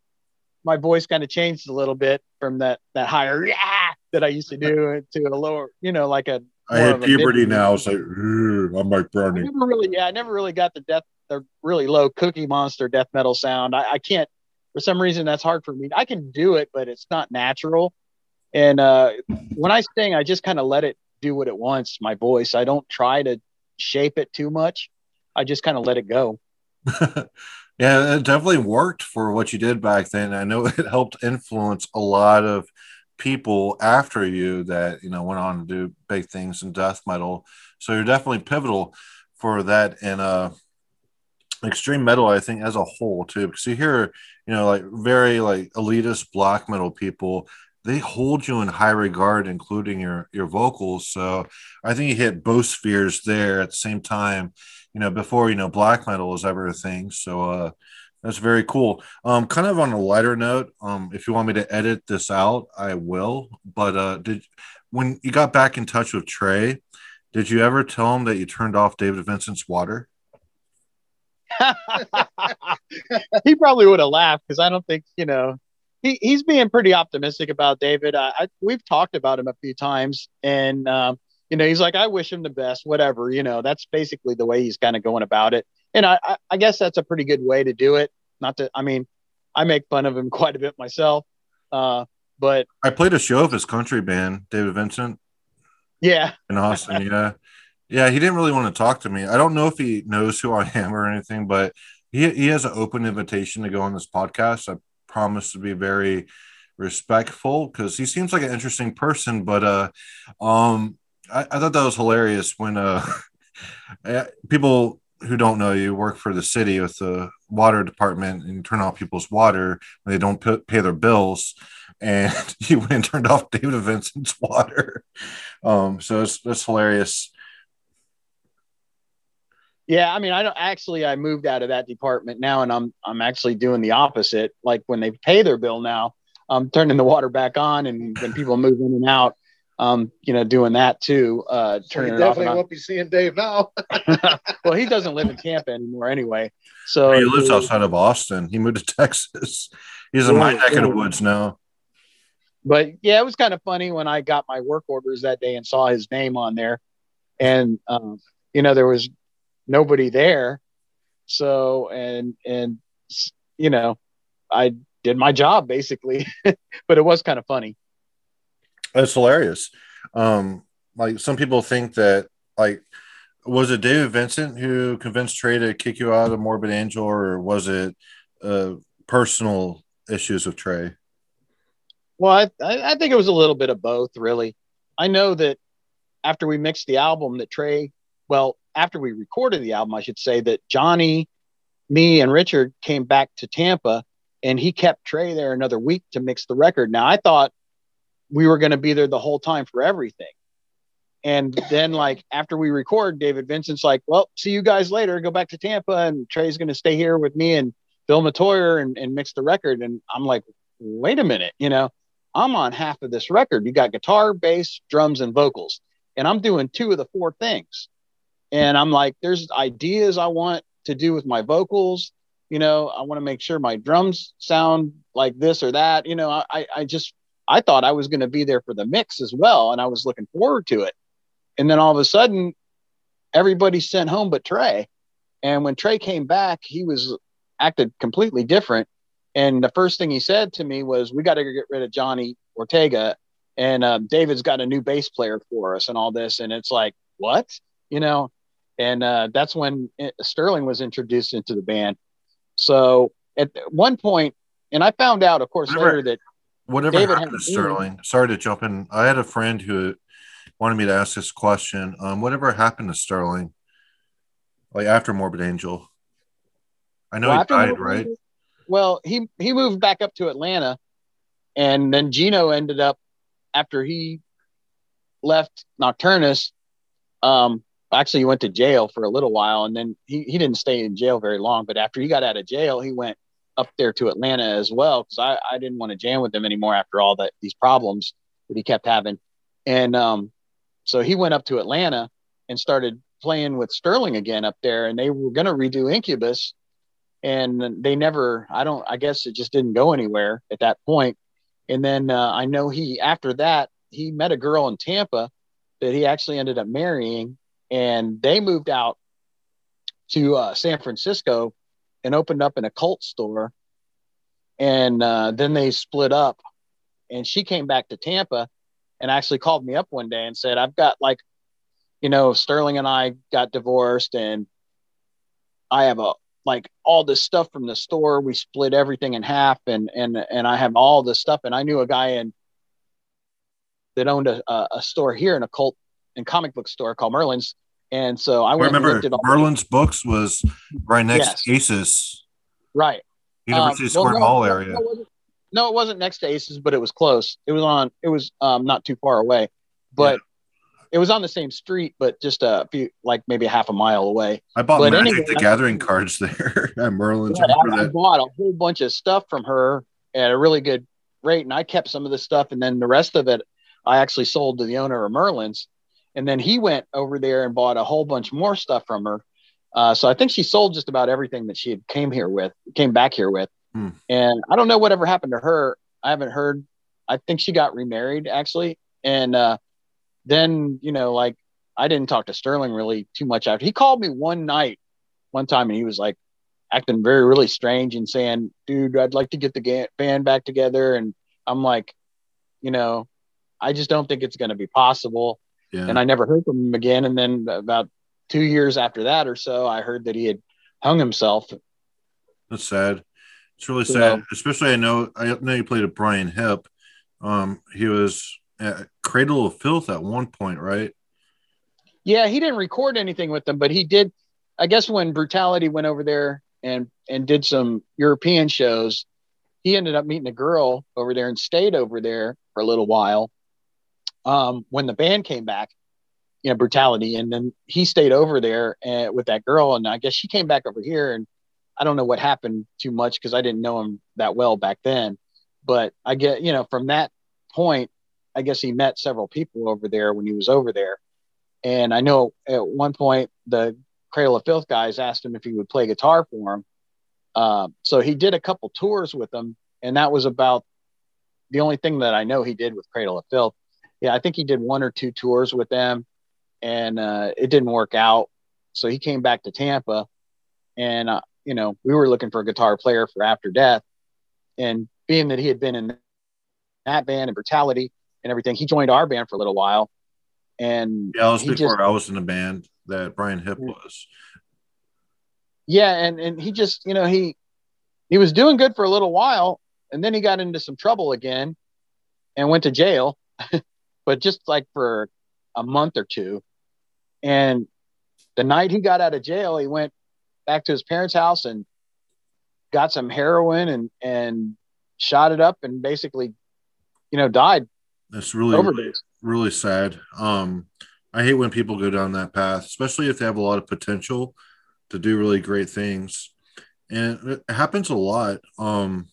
my voice kind of changed a little bit from that that higher yeah that I used to do to a lower, you know, like a I had puberty now. so I'm like Bernie. I never really, yeah, I never really got the death, the really low Cookie Monster death metal sound. I, I can't for some reason that's hard for me. I can do it, but it's not natural. And uh, when I sing, I just kind of let it do what it wants. My voice. I don't try to shape it too much. I just kind of let it go. yeah, it definitely worked for what you did back then. I know it helped influence a lot of people after you that you know went on to do big things in death metal. So you're definitely pivotal for that and uh extreme metal i think as a whole too because you hear you know like very like elitist black metal people they hold you in high regard including your your vocals. So i think you hit both spheres there at the same time you know before you know black metal was ever a thing. So uh that's very cool. Um kind of on a lighter note um if you want me to edit this out i will. But uh did when you got back in touch with trey did you ever tell him that you turned off david vincent's water he probably would have laughed because I don't think you know he, he's being pretty optimistic about David. I, I, we've talked about him a few times, and um, you know he's like, I wish him the best, whatever. You know, that's basically the way he's kind of going about it, and I, I, I guess that's a pretty good way to do it. Not to, I mean, I make fun of him quite a bit myself, uh, but I played a show of his country band, David Vincent. Yeah, in Austin. yeah, yeah, he didn't really want to talk to me. I don't know if he knows who I am or anything, but he he has an open invitation to go on this podcast. I promise to be very respectful because he seems like an interesting person. But uh, um, I, I thought that was hilarious when uh, people who don't know you work for the city with the water department and turn off people's water when they don't pay their bills and you went and turned off david vincent's water um so it's it's hilarious yeah, I mean, I don't actually. I moved out of that department now, and I'm I'm actually doing the opposite. Like when they pay their bill now, I'm turning the water back on, and when people move in and out, um, you know, doing that too. Uh, turning so definitely won't be seeing Dave now. well, he doesn't live in Tampa anymore anyway. So he lives outside of Austin. He moved to Texas. He's in my neck of the woods now. But yeah, it was kind of funny when I got my work orders that day and saw his name on there, and um, you know, there was nobody there. So and and you know, I did my job basically, but it was kind of funny. It's hilarious. Um, like some people think that like was it David Vincent who convinced Trey to kick you out of Morbid Angel, or was it uh, personal issues with Trey? Well, I, I think it was a little bit of both, really. I know that after we mixed the album, that Trey, well, after we recorded the album, I should say that Johnny, me, and Richard came back to Tampa, and he kept Trey there another week to mix the record. Now I thought we were going to be there the whole time for everything. And then, like after we record, David Vincent's like, "Well, see you guys later. Go back to Tampa, and Trey's going to stay here with me and Bill Metoyer and, and mixed the record. And I'm like, wait a minute, you know, I'm on half of this record. You got guitar, bass, drums, and vocals, and I'm doing two of the four things. And I'm like, there's ideas I want to do with my vocals. You know, I want to make sure my drums sound like this or that. You know, I, I just, I thought I was going to be there for the mix as well. And I was looking forward to it. And then all of a sudden, everybody sent home but Trey. And when Trey came back, he was acted completely different. And the first thing he said to me was, "We got to get rid of Johnny Ortega, and um, David's got a new bass player for us, and all this." And it's like, what, you know? And uh, that's when Sterling was introduced into the band. So at one point, and I found out, of course, Whatever. later that Whatever David happened to Sterling? Sorry to jump in. I had a friend who wanted me to ask this question. Um, whatever happened to Sterling? Like after Morbid Angel? I know Well, he died, Morbid right? Angel- Well, he he moved back up to Atlanta, and then Gino ended up after he left Nocturnus. Um, actually, he went to jail for a little while, and then he he didn't stay in jail very long. But after he got out of jail, he went up there to Atlanta as well because I I didn't want to jam with him anymore after all that these problems that he kept having, and um, so he went up to Atlanta and started playing with Sterling again up there, and they were going to redo Incubus and they never i don't i guess it just didn't go anywhere at that point and then uh, i know he after that he met a girl in tampa that he actually ended up marrying and they moved out to uh, san francisco and opened up an occult store and uh, then they split up and she came back to tampa and actually called me up one day and said i've got like you know sterling and i got divorced and i have a like all this stuff from the store. We split everything in half, and and and I have all this stuff. And I knew a guy in that owned a, a, store here, in a cult and comic book store called Merlin's. And so I I remember looked at all Merlin's books was right next Yes. to Aces, right University Um, Square well, no, Mall no, area. No, it wasn't- no, it wasn't next to Aces, but it was close. It was on. It was um, not too far away, but it was on the same street, but just a few, like maybe a half a mile away. I bought but Magic anyway, the Gathering cards there at Merlin's. Yeah, I, I bought a whole bunch of stuff from her at a really good rate, and I kept some of the stuff, and then the rest of it I actually sold to the owner of Merlin's, and then he went over there and bought a whole bunch more stuff from her. Uh, so I think she sold just about everything that she had came here with, came back here with, Hmm. and I don't know whatever happened to her. I haven't heard. I think she got remarried actually, and uh, then you know, like I didn't talk to Sterling really too much after. He called me one night, one time, and he was like acting very really strange and saying, "Dude, I'd like to get the ga- band back together." And I'm like, you know, I just don't think it's going to be possible. Yeah. And I never heard from him again. And then about two years after that or so, I heard that he had hung himself. That's sad. It's really sad. Especially I know I know you played with Brian Hipp. Um, he was at Cradle of Filth at one point, right? Yeah, he didn't record anything with them, but he did. I guess when Brutality went over there and and did some European shows, he ended up meeting a girl over there and stayed over there for a little while. Um, when the band came back, you know, Brutality, and then he stayed over there uh, with that girl, and I guess she came back over here, and I don't know what happened too much because I didn't know him that well back then, but I get you know from that point, I guess he met several people over there when he was over there. And I know at one point the Cradle of Filth guys asked him if he would play guitar for him. Uh, so he did a couple tours with them, and that was about the only thing that I know he did with Cradle of Filth. Yeah, I think he did one or two tours with them, and uh, it didn't work out. So he came back to Tampa, and uh, you know we were looking for a guitar player for After Death, and being that he had been in that band and Brutality and everything, he joined our band for a little while, and Yeah, it was before just- I was in the band that Brian Hipp was. yeah and and he just you know he he was doing good for a little while and then he got into some trouble again and went to jail but just like for a month or two and the night he got out of jail he went back to his parents house and got some heroin and and shot it up and basically you know died That's really overdose really sad. Um, I hate when people go down that path, especially if they have a lot of potential to do really great things. and it happens a lot. Um,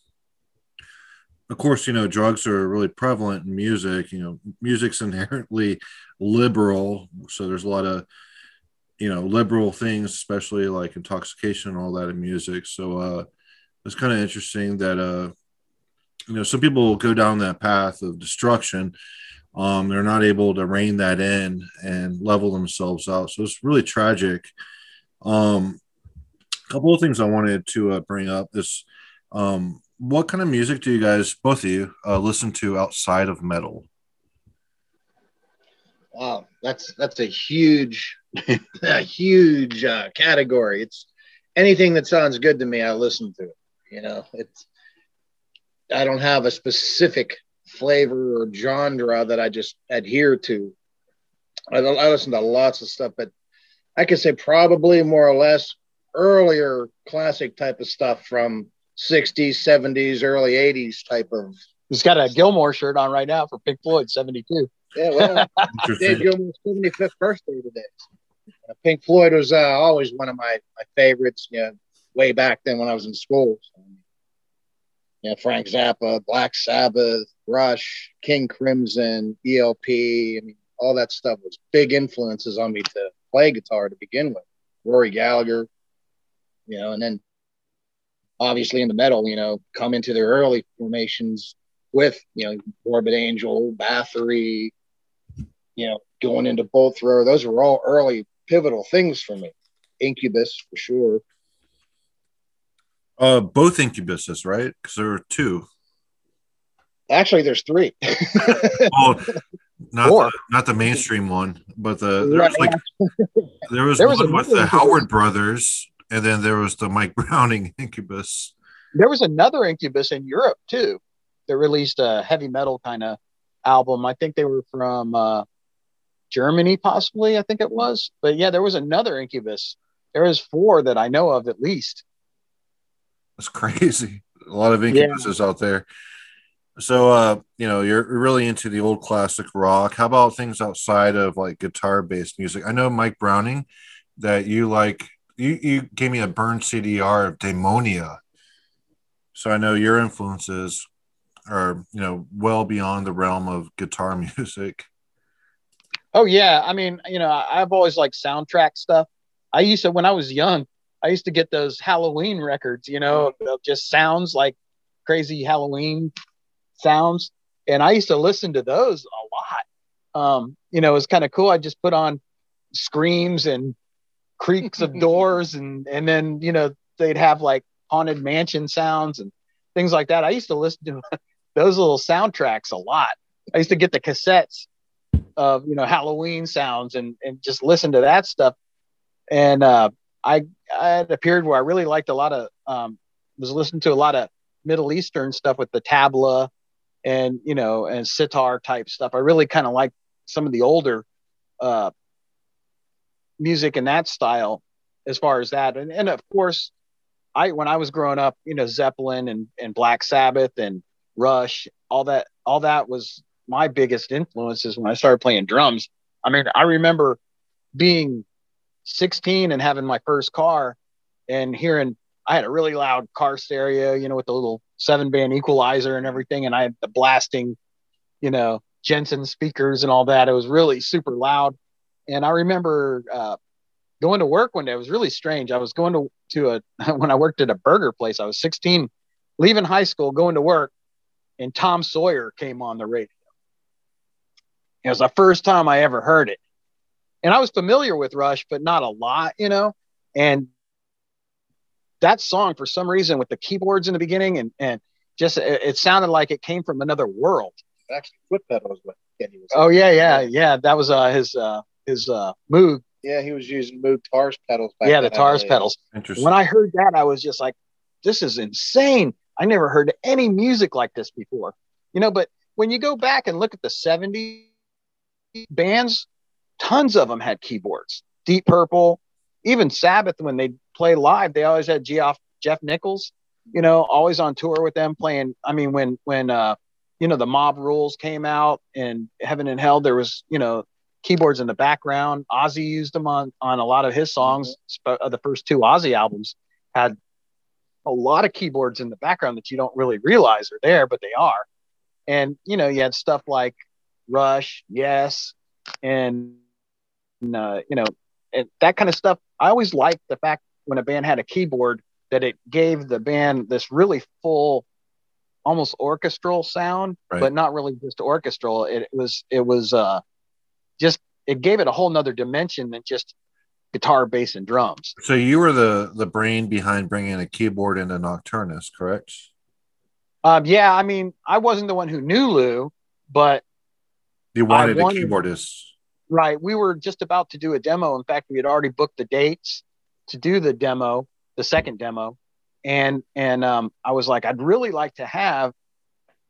of course, you know, drugs are really prevalent in music. You know, music's inherently liberal, so there's a lot of you know liberal things, especially like intoxication and all that in music. So uh, it's kind of interesting that uh, you know some people go down that path of destruction. Um, they're not able to rein that in and level themselves out. So it's really tragic. Um, a couple of things I wanted to uh, bring up this um, what kind of music do you guys, both of you, uh, listen to outside of metal? Wow, that's that's a huge, a huge uh, category. It's anything that sounds good to me, I listen to. You know, it's I don't have a specific flavor or genre that I just adhere to. I, I listen to lots of stuff, but I could say probably more or less earlier classic type of stuff from 60s, 70s, early 80s type of. He's got a Gilmour shirt on right now for Pink Floyd, 72. Yeah, well, Dave Gilmour's 75th birthday today. Uh, Pink Floyd was uh, always one of my, my favorites, you know, way back then when I was in school. So, you know, Frank Zappa, Black Sabbath, Rush, King Crimson, ELP. I mean, all that stuff was big influences on me to play guitar to begin with. Rory Gallagher, you know, and then obviously in the metal, you know, come into their early formations with, you know, Morbid Angel, Bathory, you know, going into Bolt Thrower. Those were all early pivotal things for me. Incubus for sure. Uh, both Incubuses, right? Because there are two. Actually, there's three. oh, not the, not the mainstream one, but the there was like there was, there was one with the Howard brothers, and then there was the Mike Browning Incubus. There was another Incubus in Europe too. That released a heavy metal kind of album. I think they were from uh, Germany, possibly. I think it was. But yeah, there was another Incubus. There was four that I know of at least. That's crazy. A lot of Incubuses yeah. out there. So, uh, you know, you're really into the old classic rock. How about things outside of like guitar based music? I know Mike Browning that you like you you gave me a burn CDR of Daemonia. So I know your influences are, you know, well beyond the realm of guitar music. Oh yeah, I mean, you know, I've always liked soundtrack stuff. I used to when I was young, I used to get those Halloween records, you know, of just sounds like crazy Halloween sounds, and I used to listen to those a lot. Um, you know, it was kind of cool. I just put on screams and creaks of doors and and then you know they'd have like haunted mansion sounds and things like that. I used to listen to those little soundtracks a lot. I used to get the cassettes of you know Halloween sounds and and just listen to that stuff. And uh, I I had a period where I really liked a lot of um, was listening to a lot of Middle Eastern stuff with the tabla and you know and sitar type stuff. I really kind of like some of the older uh, music in that style as far as that. And, and of course, I when I was growing up, you know, Zeppelin and, and Black Sabbath and Rush, all that all that was my biggest influences when I started playing drums. I mean, I remember being 16 and having my first car and hearing I had a really loud car stereo, you know, with the little seven band equalizer and everything, and I had the blasting, you know, Jensen speakers and all that. It was really super loud. And I remember uh, going to work one day. It was really strange. I was going to to a when I worked at a burger place. I was 16, leaving high school, going to work, and Tom Sawyer came on the radio. It was the first time I ever heard it, and I was familiar with Rush, but not a lot, you know. And that song, for some reason, with the keyboards in the beginning, and and just it, it sounded like it came from another world. Actually, foot pedals. Oh yeah, yeah, yeah. That was uh, his uh, his uh, Moog. Yeah, he was using Moog Taurus pedals. yeah, the Taurus pedals. Interesting. When I heard that, I was just like, "This is insane! I never heard any music like this before." You know, but when you go back and look at the '70s bands, tons of them had keyboards. Deep Purple, even Sabbath, when they play live, they always had Geoff Jeff Nicholls. You know, always on tour with them playing. I mean, when when uh, you know the Mob Rules came out and Heaven and Hell, there was you know keyboards in the background. Ozzy used them on on a lot of his songs. Mm-hmm. The first two Ozzy albums had a lot of keyboards in the background that you don't really realize are there, but they are. And you know, you had stuff like Rush, Yes, and uh, you know, and that kind of stuff. I always liked the fact when a band had a keyboard that it gave the band this really full, almost orchestral sound, right. but not really just orchestral. It, it was it was uh, just it gave it a whole nother dimension than just guitar, bass, and drums. So you were the the brain behind bringing a keyboard into Nocturnus, correct? Um, yeah, I mean, I wasn't the one who knew Lou, but you wanted, wanted a keyboardist. Right. We were just about to do a demo. In fact, we had already booked the dates to do the demo, the second demo, and and um, I was like, I'd really like to have,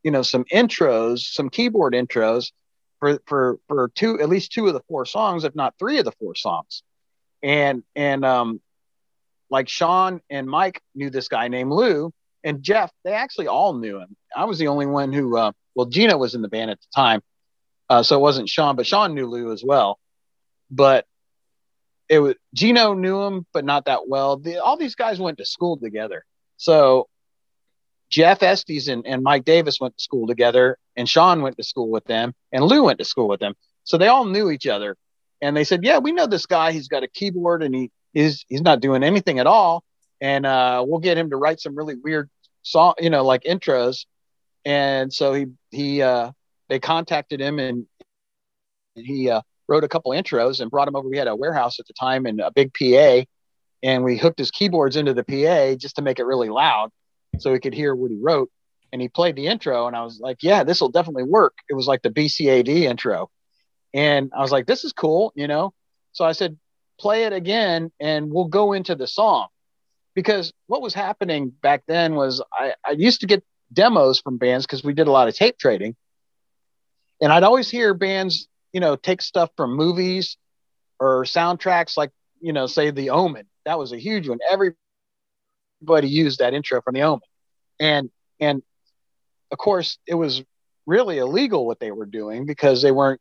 you know, some intros, some keyboard intros for for for two, at least two of the four songs, if not three of the four songs and and um, like Sean and Mike knew this guy named Lou, and Jeff. They actually all knew him. I was the only one who. Uh, well, Gino was in the band at the time, uh, so it wasn't Sean, but Sean knew Lou as well. But it was Gino knew him, but not that well. The, all these guys went to school together. So Jeff Estes and, and Mike Davis went to school together, and Sean went to school with them, and Lou went to school with them. So they all knew each other and they said, "Yeah, we know this guy. He's got a keyboard and he is he's not doing anything at all, and uh, we'll get him to write some really weird song, you know, like intros." And so he he uh, they contacted him and he uh, wrote a couple intros and brought him over. We had a warehouse at the time and a big PA, and we hooked his keyboards into the PA just to make it really loud, so he could hear what he wrote. And he played the intro, and I was like, "Yeah, this will definitely work." It was like the BCAD intro and I was like, this is cool, you know? So I said, play it again and we'll go into the song. Because what was happening back then was I, I used to get demos from bands because we did a lot of tape trading. And I'd always hear bands, you know, take stuff from movies or soundtracks like, you know, say The Omen. That was a huge one. Everybody used that intro from The Omen. And and of course it was really illegal what they were doing because they weren't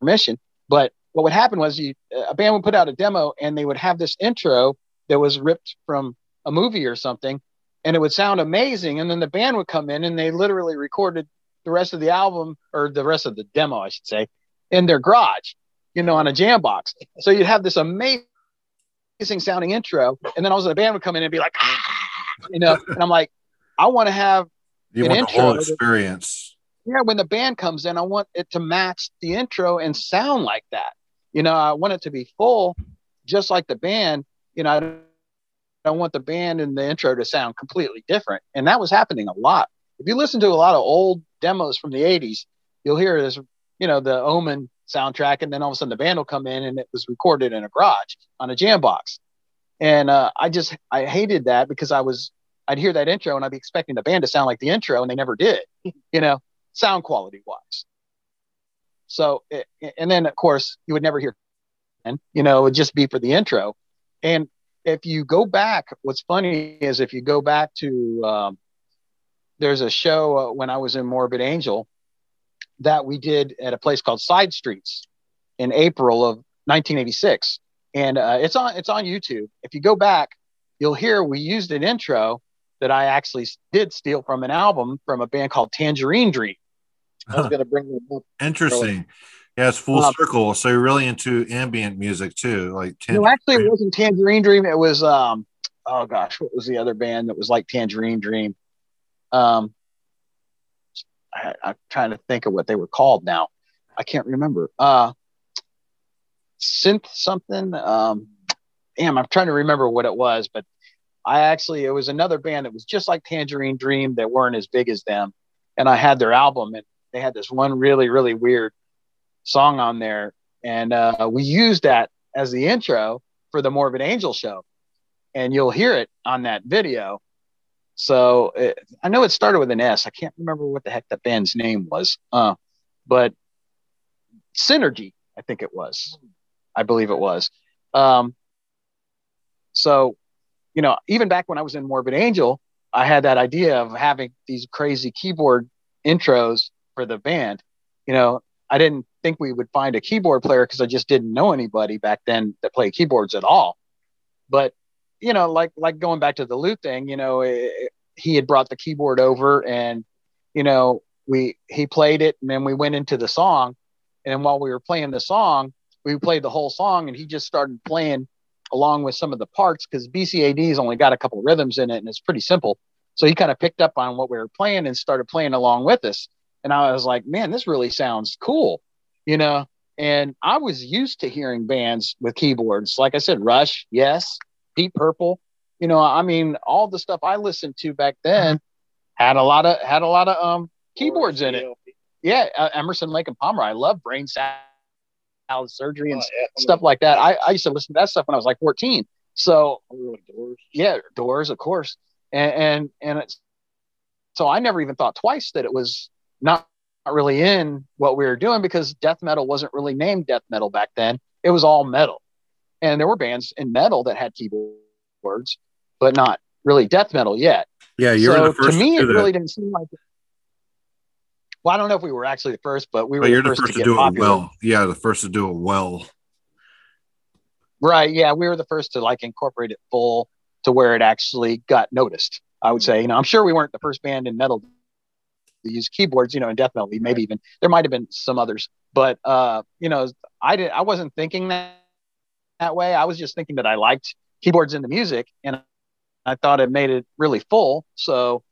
permission. But what would happen was you, a band would put out a demo and they would have this intro that was ripped from a movie or something, and it would sound amazing. And then the band would come in and they literally recorded the rest of the album or the rest of the demo, I should say, in their garage, you know, on a jam box. So you'd have this amazing sounding intro, and then all of a sudden the band would come in and be like, ah, you know, and I'm like, I want to have you an want intro the whole experience yeah, when the band comes in, I want it to match the intro and sound like that. You know, I want it to be full, just like the band. You know, I don't, I don't want the band and the intro to sound completely different. And that was happening a lot. If you listen to a lot of old demos from the 80s, you'll hear this, you know, the Omen soundtrack, and then all of a sudden the band will come in and it was recorded in a garage on a jam box. And uh, I just I hated that because I was I'd hear that intro and I'd be expecting the band to sound like the intro, and they never did. You know, sound quality wise. So, and then of course you would never hear, and you know, it would just be for the intro. And if you go back, what's funny is if you go back to, um, there's a show uh, when I was in Morbid Angel that we did at a place called Side Streets in April of 1986, and uh, it's on it's on YouTube. If you go back, you'll hear we used an intro that I actually did steal from an album from a band called Tangerine Dream. I was going to bring them up. Interesting. Yeah, it's full um, circle. So you're really into ambient music too, like. no, actually, it wasn't Tangerine Dream. It was um, oh gosh, what was the other band that was like Tangerine Dream? Um, I, I'm trying to think of what they were called now. I can't remember. Uh, synth something. Um, damn, I'm trying to remember what it was, but I actually it was another band that was just like Tangerine Dream that weren't as big as them, and I had their album and they had this one really really weird song on there, and uh, we used that as the intro for the Morbid Angel show, and you'll hear it on that video. So it, I know it started with an S. I can't remember what the heck that band's name was, uh, but Synergy, I think it was. I believe it was. Um, so, you know, even back when I was in Morbid Angel, I had that idea of having these crazy keyboard intros for the band. You know, I didn't think we would find a keyboard player because I just didn't know anybody back then that played keyboards at all. But you know, like like going back to the Lou thing, you know, it, he had brought the keyboard over and you know we he played it and then we went into the song. And while we were playing the song we played the whole song and he just started playing along with some of the parts because bcad's only got a couple rhythms in it and it's pretty simple. So he kind of picked up on what we were playing and started playing along with us. And i was like man this really sounds cool you know? And i was used to hearing bands with keyboards. Like i said rush yes deep purple. You know i mean all the stuff i listened to back then had a lot of had a lot of um keyboards in it. Yeah uh, emerson lake and palmer. I love brain salad surgery and oh, yeah. stuff like that. I, I used to listen to that stuff when i was like 14 so yeah doors of course. And and, and it's so i never even thought twice that it was not really in what we were doing because death metal wasn't really named death metal back then. It was all metal and there were bands in metal that had keyboards but not really death metal yet. Yeah, you're so the first. To me, to it really didn't seem like. Well, I don't know if we were actually the first, but we were. But you're the first, first to, to do popular. it well. Yeah, the first to do it well. Right. Yeah, we were the first to like incorporate it full to where it actually got noticed. I would say, you know, I'm sure we weren't the first band in metal to use keyboards, you know, in death metal. Maybe even there might have been some others, but uh, you know, I did. I wasn't thinking that that way. I was just thinking that I liked keyboards in the music, and I thought it made it really full. So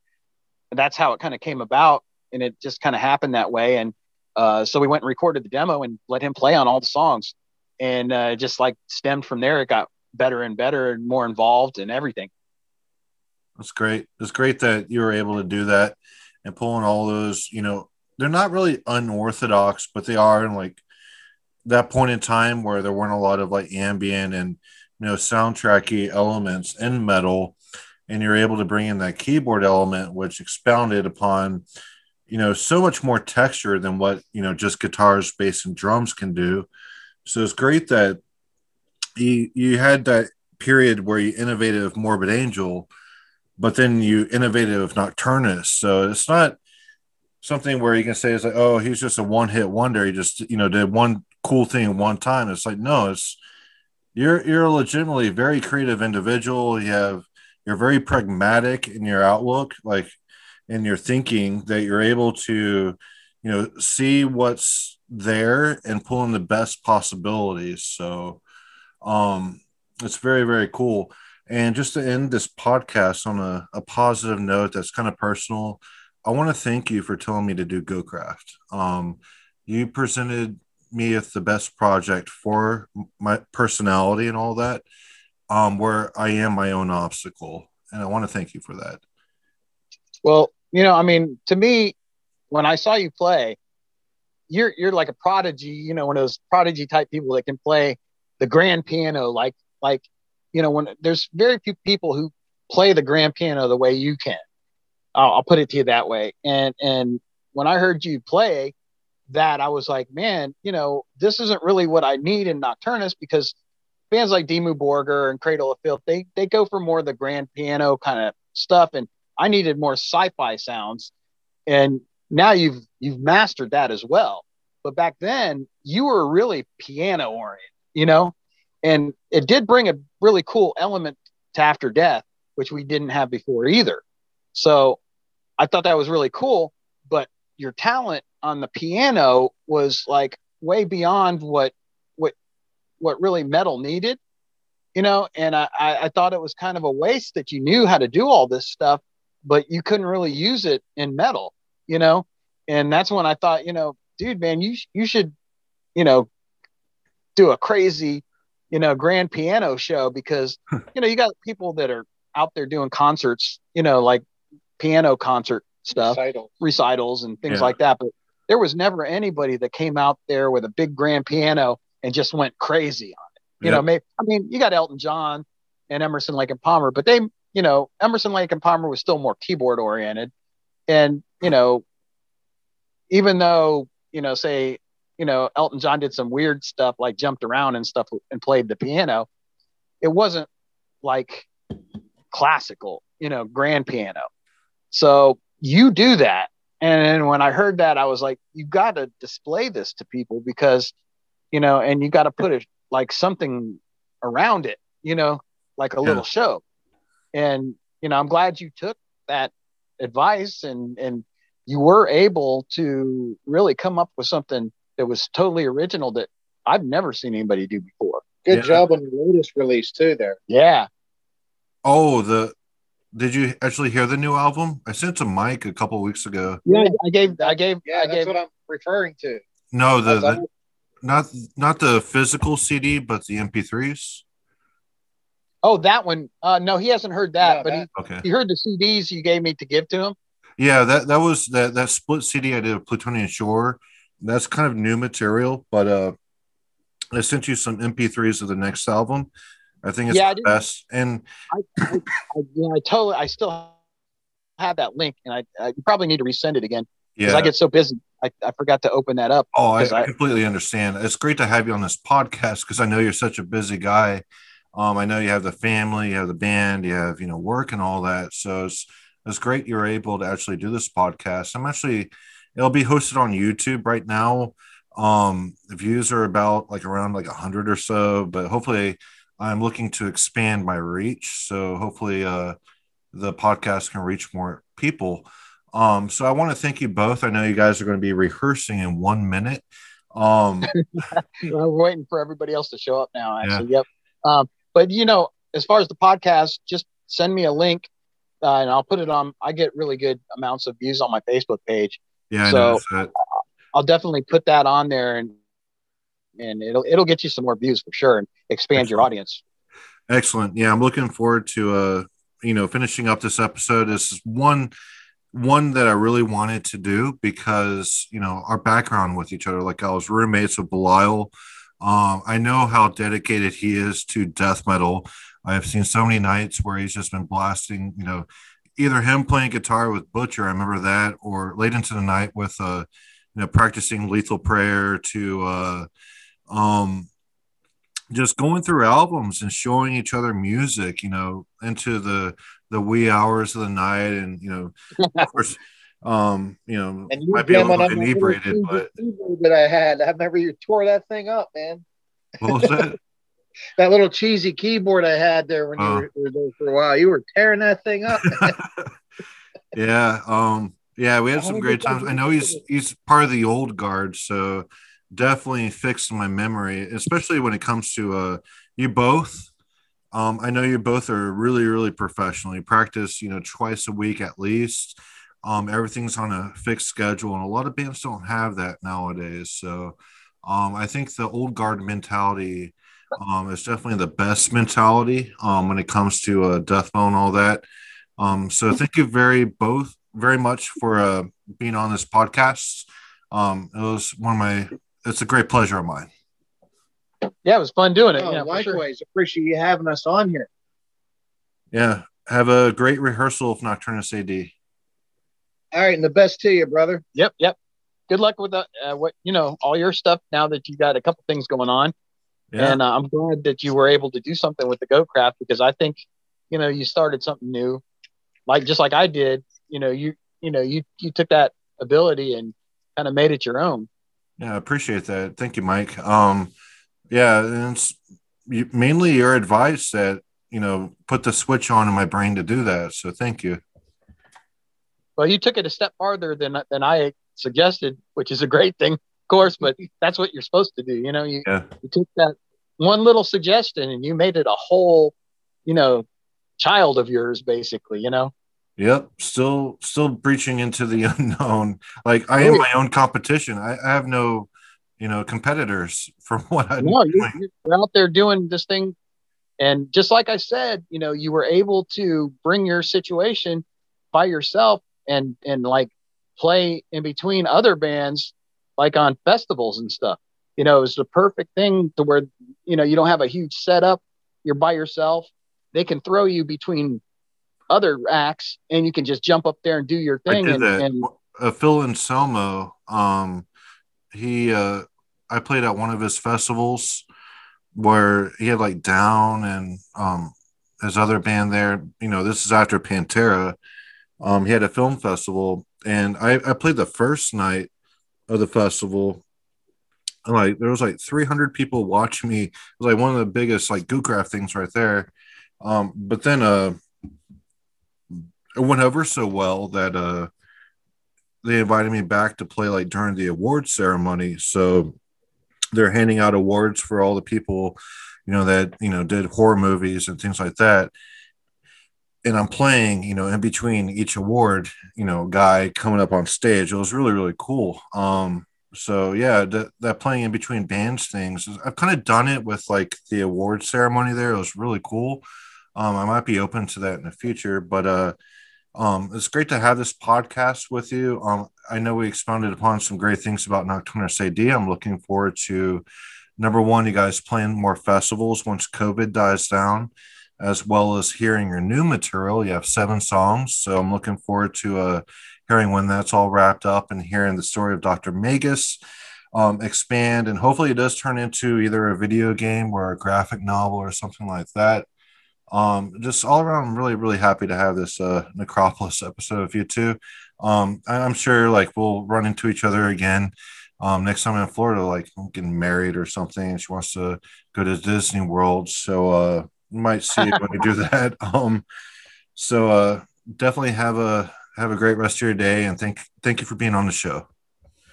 that's how it kind of came about. And it just kind of happened that way. And uh, so we went and recorded the demo and let him play on all the songs. And uh, just like stemmed from there, it got better and better and more involved and everything. That's great. It's great that you were able to do that and pulling all those, you know, they're not really unorthodox, but they are in like that point in time where there weren't a lot of like ambient and you know soundtracky elements in metal and you're able to bring in that keyboard element which expounded upon you know so much more texture than what you know just guitars bass and drums can do. So it's great that you you had that period where you innovated with morbid angel but then you innovated with nocturnus. So it's not something where you can say it's like oh he's just a one hit wonder. He just you know did one cool thing one time. It's like no it's you're you're a legitimately very creative individual. You have you're very pragmatic in your outlook like in your thinking that you're able to you know see what's there and pull in the best possibilities. So um it's very very cool. And just to end this podcast on a, a positive note that's kind of personal i want to thank you for telling me to do Goatcraft um you presented me with the best project for my personality and all that um, where I am my own obstacle. And I want to thank you for that. Well, you know, I mean, to me, when I saw you play, you're you're like a prodigy, you know, one of those prodigy type people that can play the grand piano like like you know, when there's very few people who play the grand piano the way you can. I'll, I'll put it to you that way. And and when I heard you play that, I was like, man, you know, this isn't really what I need in Nocturnus because bands like Dimmu Borgir and Cradle of Filth, they they go for more the grand piano kind of stuff, and I needed more sci-fi sounds. And now you've you've mastered that as well. But back then, you were really piano oriented, you know, and it did bring a really cool element to After Death, which we didn't have before either. So I thought that was really cool. But your talent on the piano was like way beyond what what what really metal needed, you know. And I, I thought it was kind of a waste that you knew how to do all this stuff, but you couldn't really use it in metal, you know. And that's when I thought, you know, dude, man, you you should, you know, do a crazy, you know, grand piano show because you know you got people that are out there doing concerts, you know, like piano concert stuff, Recital. recitals and things yeah. like that. But there was never anybody that came out there with a big grand piano and just went crazy on it. You know, maybe I mean, you got Elton John and Emerson Lake and Palmer, but they, you know, Emerson Lake and Palmer was still more keyboard oriented. And, you know, even though, you know, say, you know, Elton John did some weird stuff like jumped around and stuff and played the piano, it wasn't like classical, you know, grand piano. So you do that. And when I heard that, I was like, you got to display this to people because you know, and you got to put it like something around it, you know, like a Yeah. little show. And you know, I'm glad you took that advice and and you were able to really come up with something that was totally original that I've never seen anybody do before. Good Yeah. job on the latest release too. There. Yeah. Oh, the did you actually hear the new album? I sent to Mike a couple weeks ago. Yeah, I gave I gave Yeah, I that's gave what I'm referring to. No, the, That's the not not the physical CD, but the MP3s. Oh, that one. Uh no, he hasn't heard that, No, but that- Okay. he, he heard the CDs you gave me to give to him. Yeah, that that was that that split CD I did of Plutonian Shore. That's kind of new material, but uh I sent you some MP3s of the next album. I think it's Yeah, I the best. And I, yeah, I totally I still have that link and I, I probably need to resend it again because yeah, I get so busy. I, I forgot to open that up. oh, I I- completely understand. It's great to have you on this podcast because I know you're such a busy guy. Um, I know you have the family, you have the band, you have you know work and all that. So it's it's great you're able to actually do this podcast. I'm actually it'll be hosted on YouTube right now. Um, the views are about like around like a hundred or so, but hopefully I'm looking to expand my reach. So hopefully uh the podcast can reach more people. Um, so I want to thank you both. I know you guys are going to be rehearsing in one minute. Um, We're waiting for everybody else to show up now. Actually, yep. Um, but you know, as far as the podcast, just send me a link, uh, and I'll put it on. I get really good amounts of views on my Facebook page. yeah, So-. I'll definitely put that on there, and and it'll it'll get you some more views for sure, and expand your audience. Excellent. Yeah, I'm looking forward to uh, you know, finishing up this episode. This is one one that I really wanted to do because you know our background with each other. Like I was roommates with Belial. Um, I know how dedicated he is to death metal. I have seen so many nights where he's just been blasting. You know, either him playing guitar with Butcher, I remember that, or late into the night with uh, you know, practicing Lethal Prayer to uh, um just going through albums and showing each other music, you know, into the the wee hours of the night, and you know, of course, um, you know, And you might be a little inebriated, but that I had. I remember you tore that thing up, man. what was that? That little cheesy keyboard I had there when Oh. you were, were there for a while. You were tearing that thing up. yeah, um, yeah, we had some great times. I know he's he's part of the old guard, so definitely fixed my memory, especially when it comes to uh you both. Um, I know you both are really, really professional. You practice, you know, twice a week at least. Um, everything's on a fixed schedule, and a lot of bands don't have that nowadays. So, um, I think the old guard mentality um, is definitely the best mentality um, when it comes to uh, death metal and all that. Um, so, thank you very both very much for uh, being on this podcast. It was one of my. It's a great pleasure of mine. Yeah, it was fun doing it. oh, yeah, for sure. likewise. Appreciate you having us on here. Yeah, have a great rehearsal of Nocturnus AD. All right, and the best to you, brother. Yep, yep. Good luck with the, uh, what you know, all your stuff. Now that you got a couple things going on, Yeah, and uh, I'm glad that you were able to do something with the Goatcraft because I think, you know, you started something new, like just like I did. You know, you you know you you took that ability and kind of made it your own. Yeah, I appreciate that. Thank you, Mike. Um, yeah, and it's you, mainly your advice that you know put the switch on in my brain to do that. So thank you. Well, you took it a step farther than than I suggested, which is a great thing, of course. But that's what you're supposed to do. You know, you Yeah, you took that one little suggestion and you made it a whole, you know, child of yours, basically. You know. Yep. Still, still breaching into the unknown. Like I am my own competition. I, I have no, you know, competitors from what I'm No, doing. you, you're out there doing this thing, and just like I said, you know, you were able to bring your situation by yourself and and like play in between other bands, like on festivals and stuff. You know, it's the perfect thing to where you know you don't have a huge setup. You're by yourself. They can throw you between other acts, and you can just jump up there and do your I thing. did And, that. and uh, Phil Anselmo, um, he, uh, I played at one of his festivals where he had like Down and um, his other band there. You know, this is after Pantera. Um, he had a film festival, and I, I played the first night of the festival. And like there was like 300 people watching me. It was like one of the biggest like Goatcraft things right there. Um, but then uh, it went over so well that uh, they invited me back to play like during the award ceremony. So they're handing out awards for all the people, you know, that you know did horror movies and things like that. And I'm playing, you know, in between each award, you know, guy coming up on stage. It was really, really cool. Um, so yeah, that, that playing in between bands things, I've kind of done it with like the award ceremony there. It was really cool. Um, I might be open to that in the future, but uh, um, it's great to have this podcast with you. Um, I know we expounded upon some great things about Nocturnus AD. I'm looking forward to number one, you guys playing more festivals once COVID dies down, as well as hearing your new material. You have seven songs, so I'm looking forward to uh, hearing when that's all wrapped up and hearing the story of Dr. Magus um, expand. And hopefully, it does turn into either a video game or a graphic novel or something like that. Um, just all around, I'm really, really happy to have this uh, Necropolis episode of you two. Um, I'm sure like we'll run into each other again um, next time in Florida, like I'm getting married or something, and she wants to go to Disney World. So uh, might see when we do that. Um, so uh, definitely have a have a great rest of your day, and thank thank you for being on the show.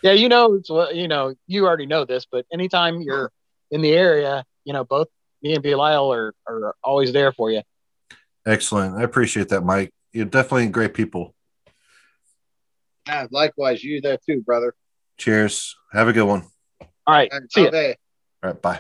Yeah, you know, you know, you already know this, but anytime you're in the area, you know, both me and Belial are, are always there for you. Excellent. I appreciate that, Mike. You're definitely great people. Yeah, likewise, you there too, brother. Cheers. Have a good one. All right. See you. All right. Bye.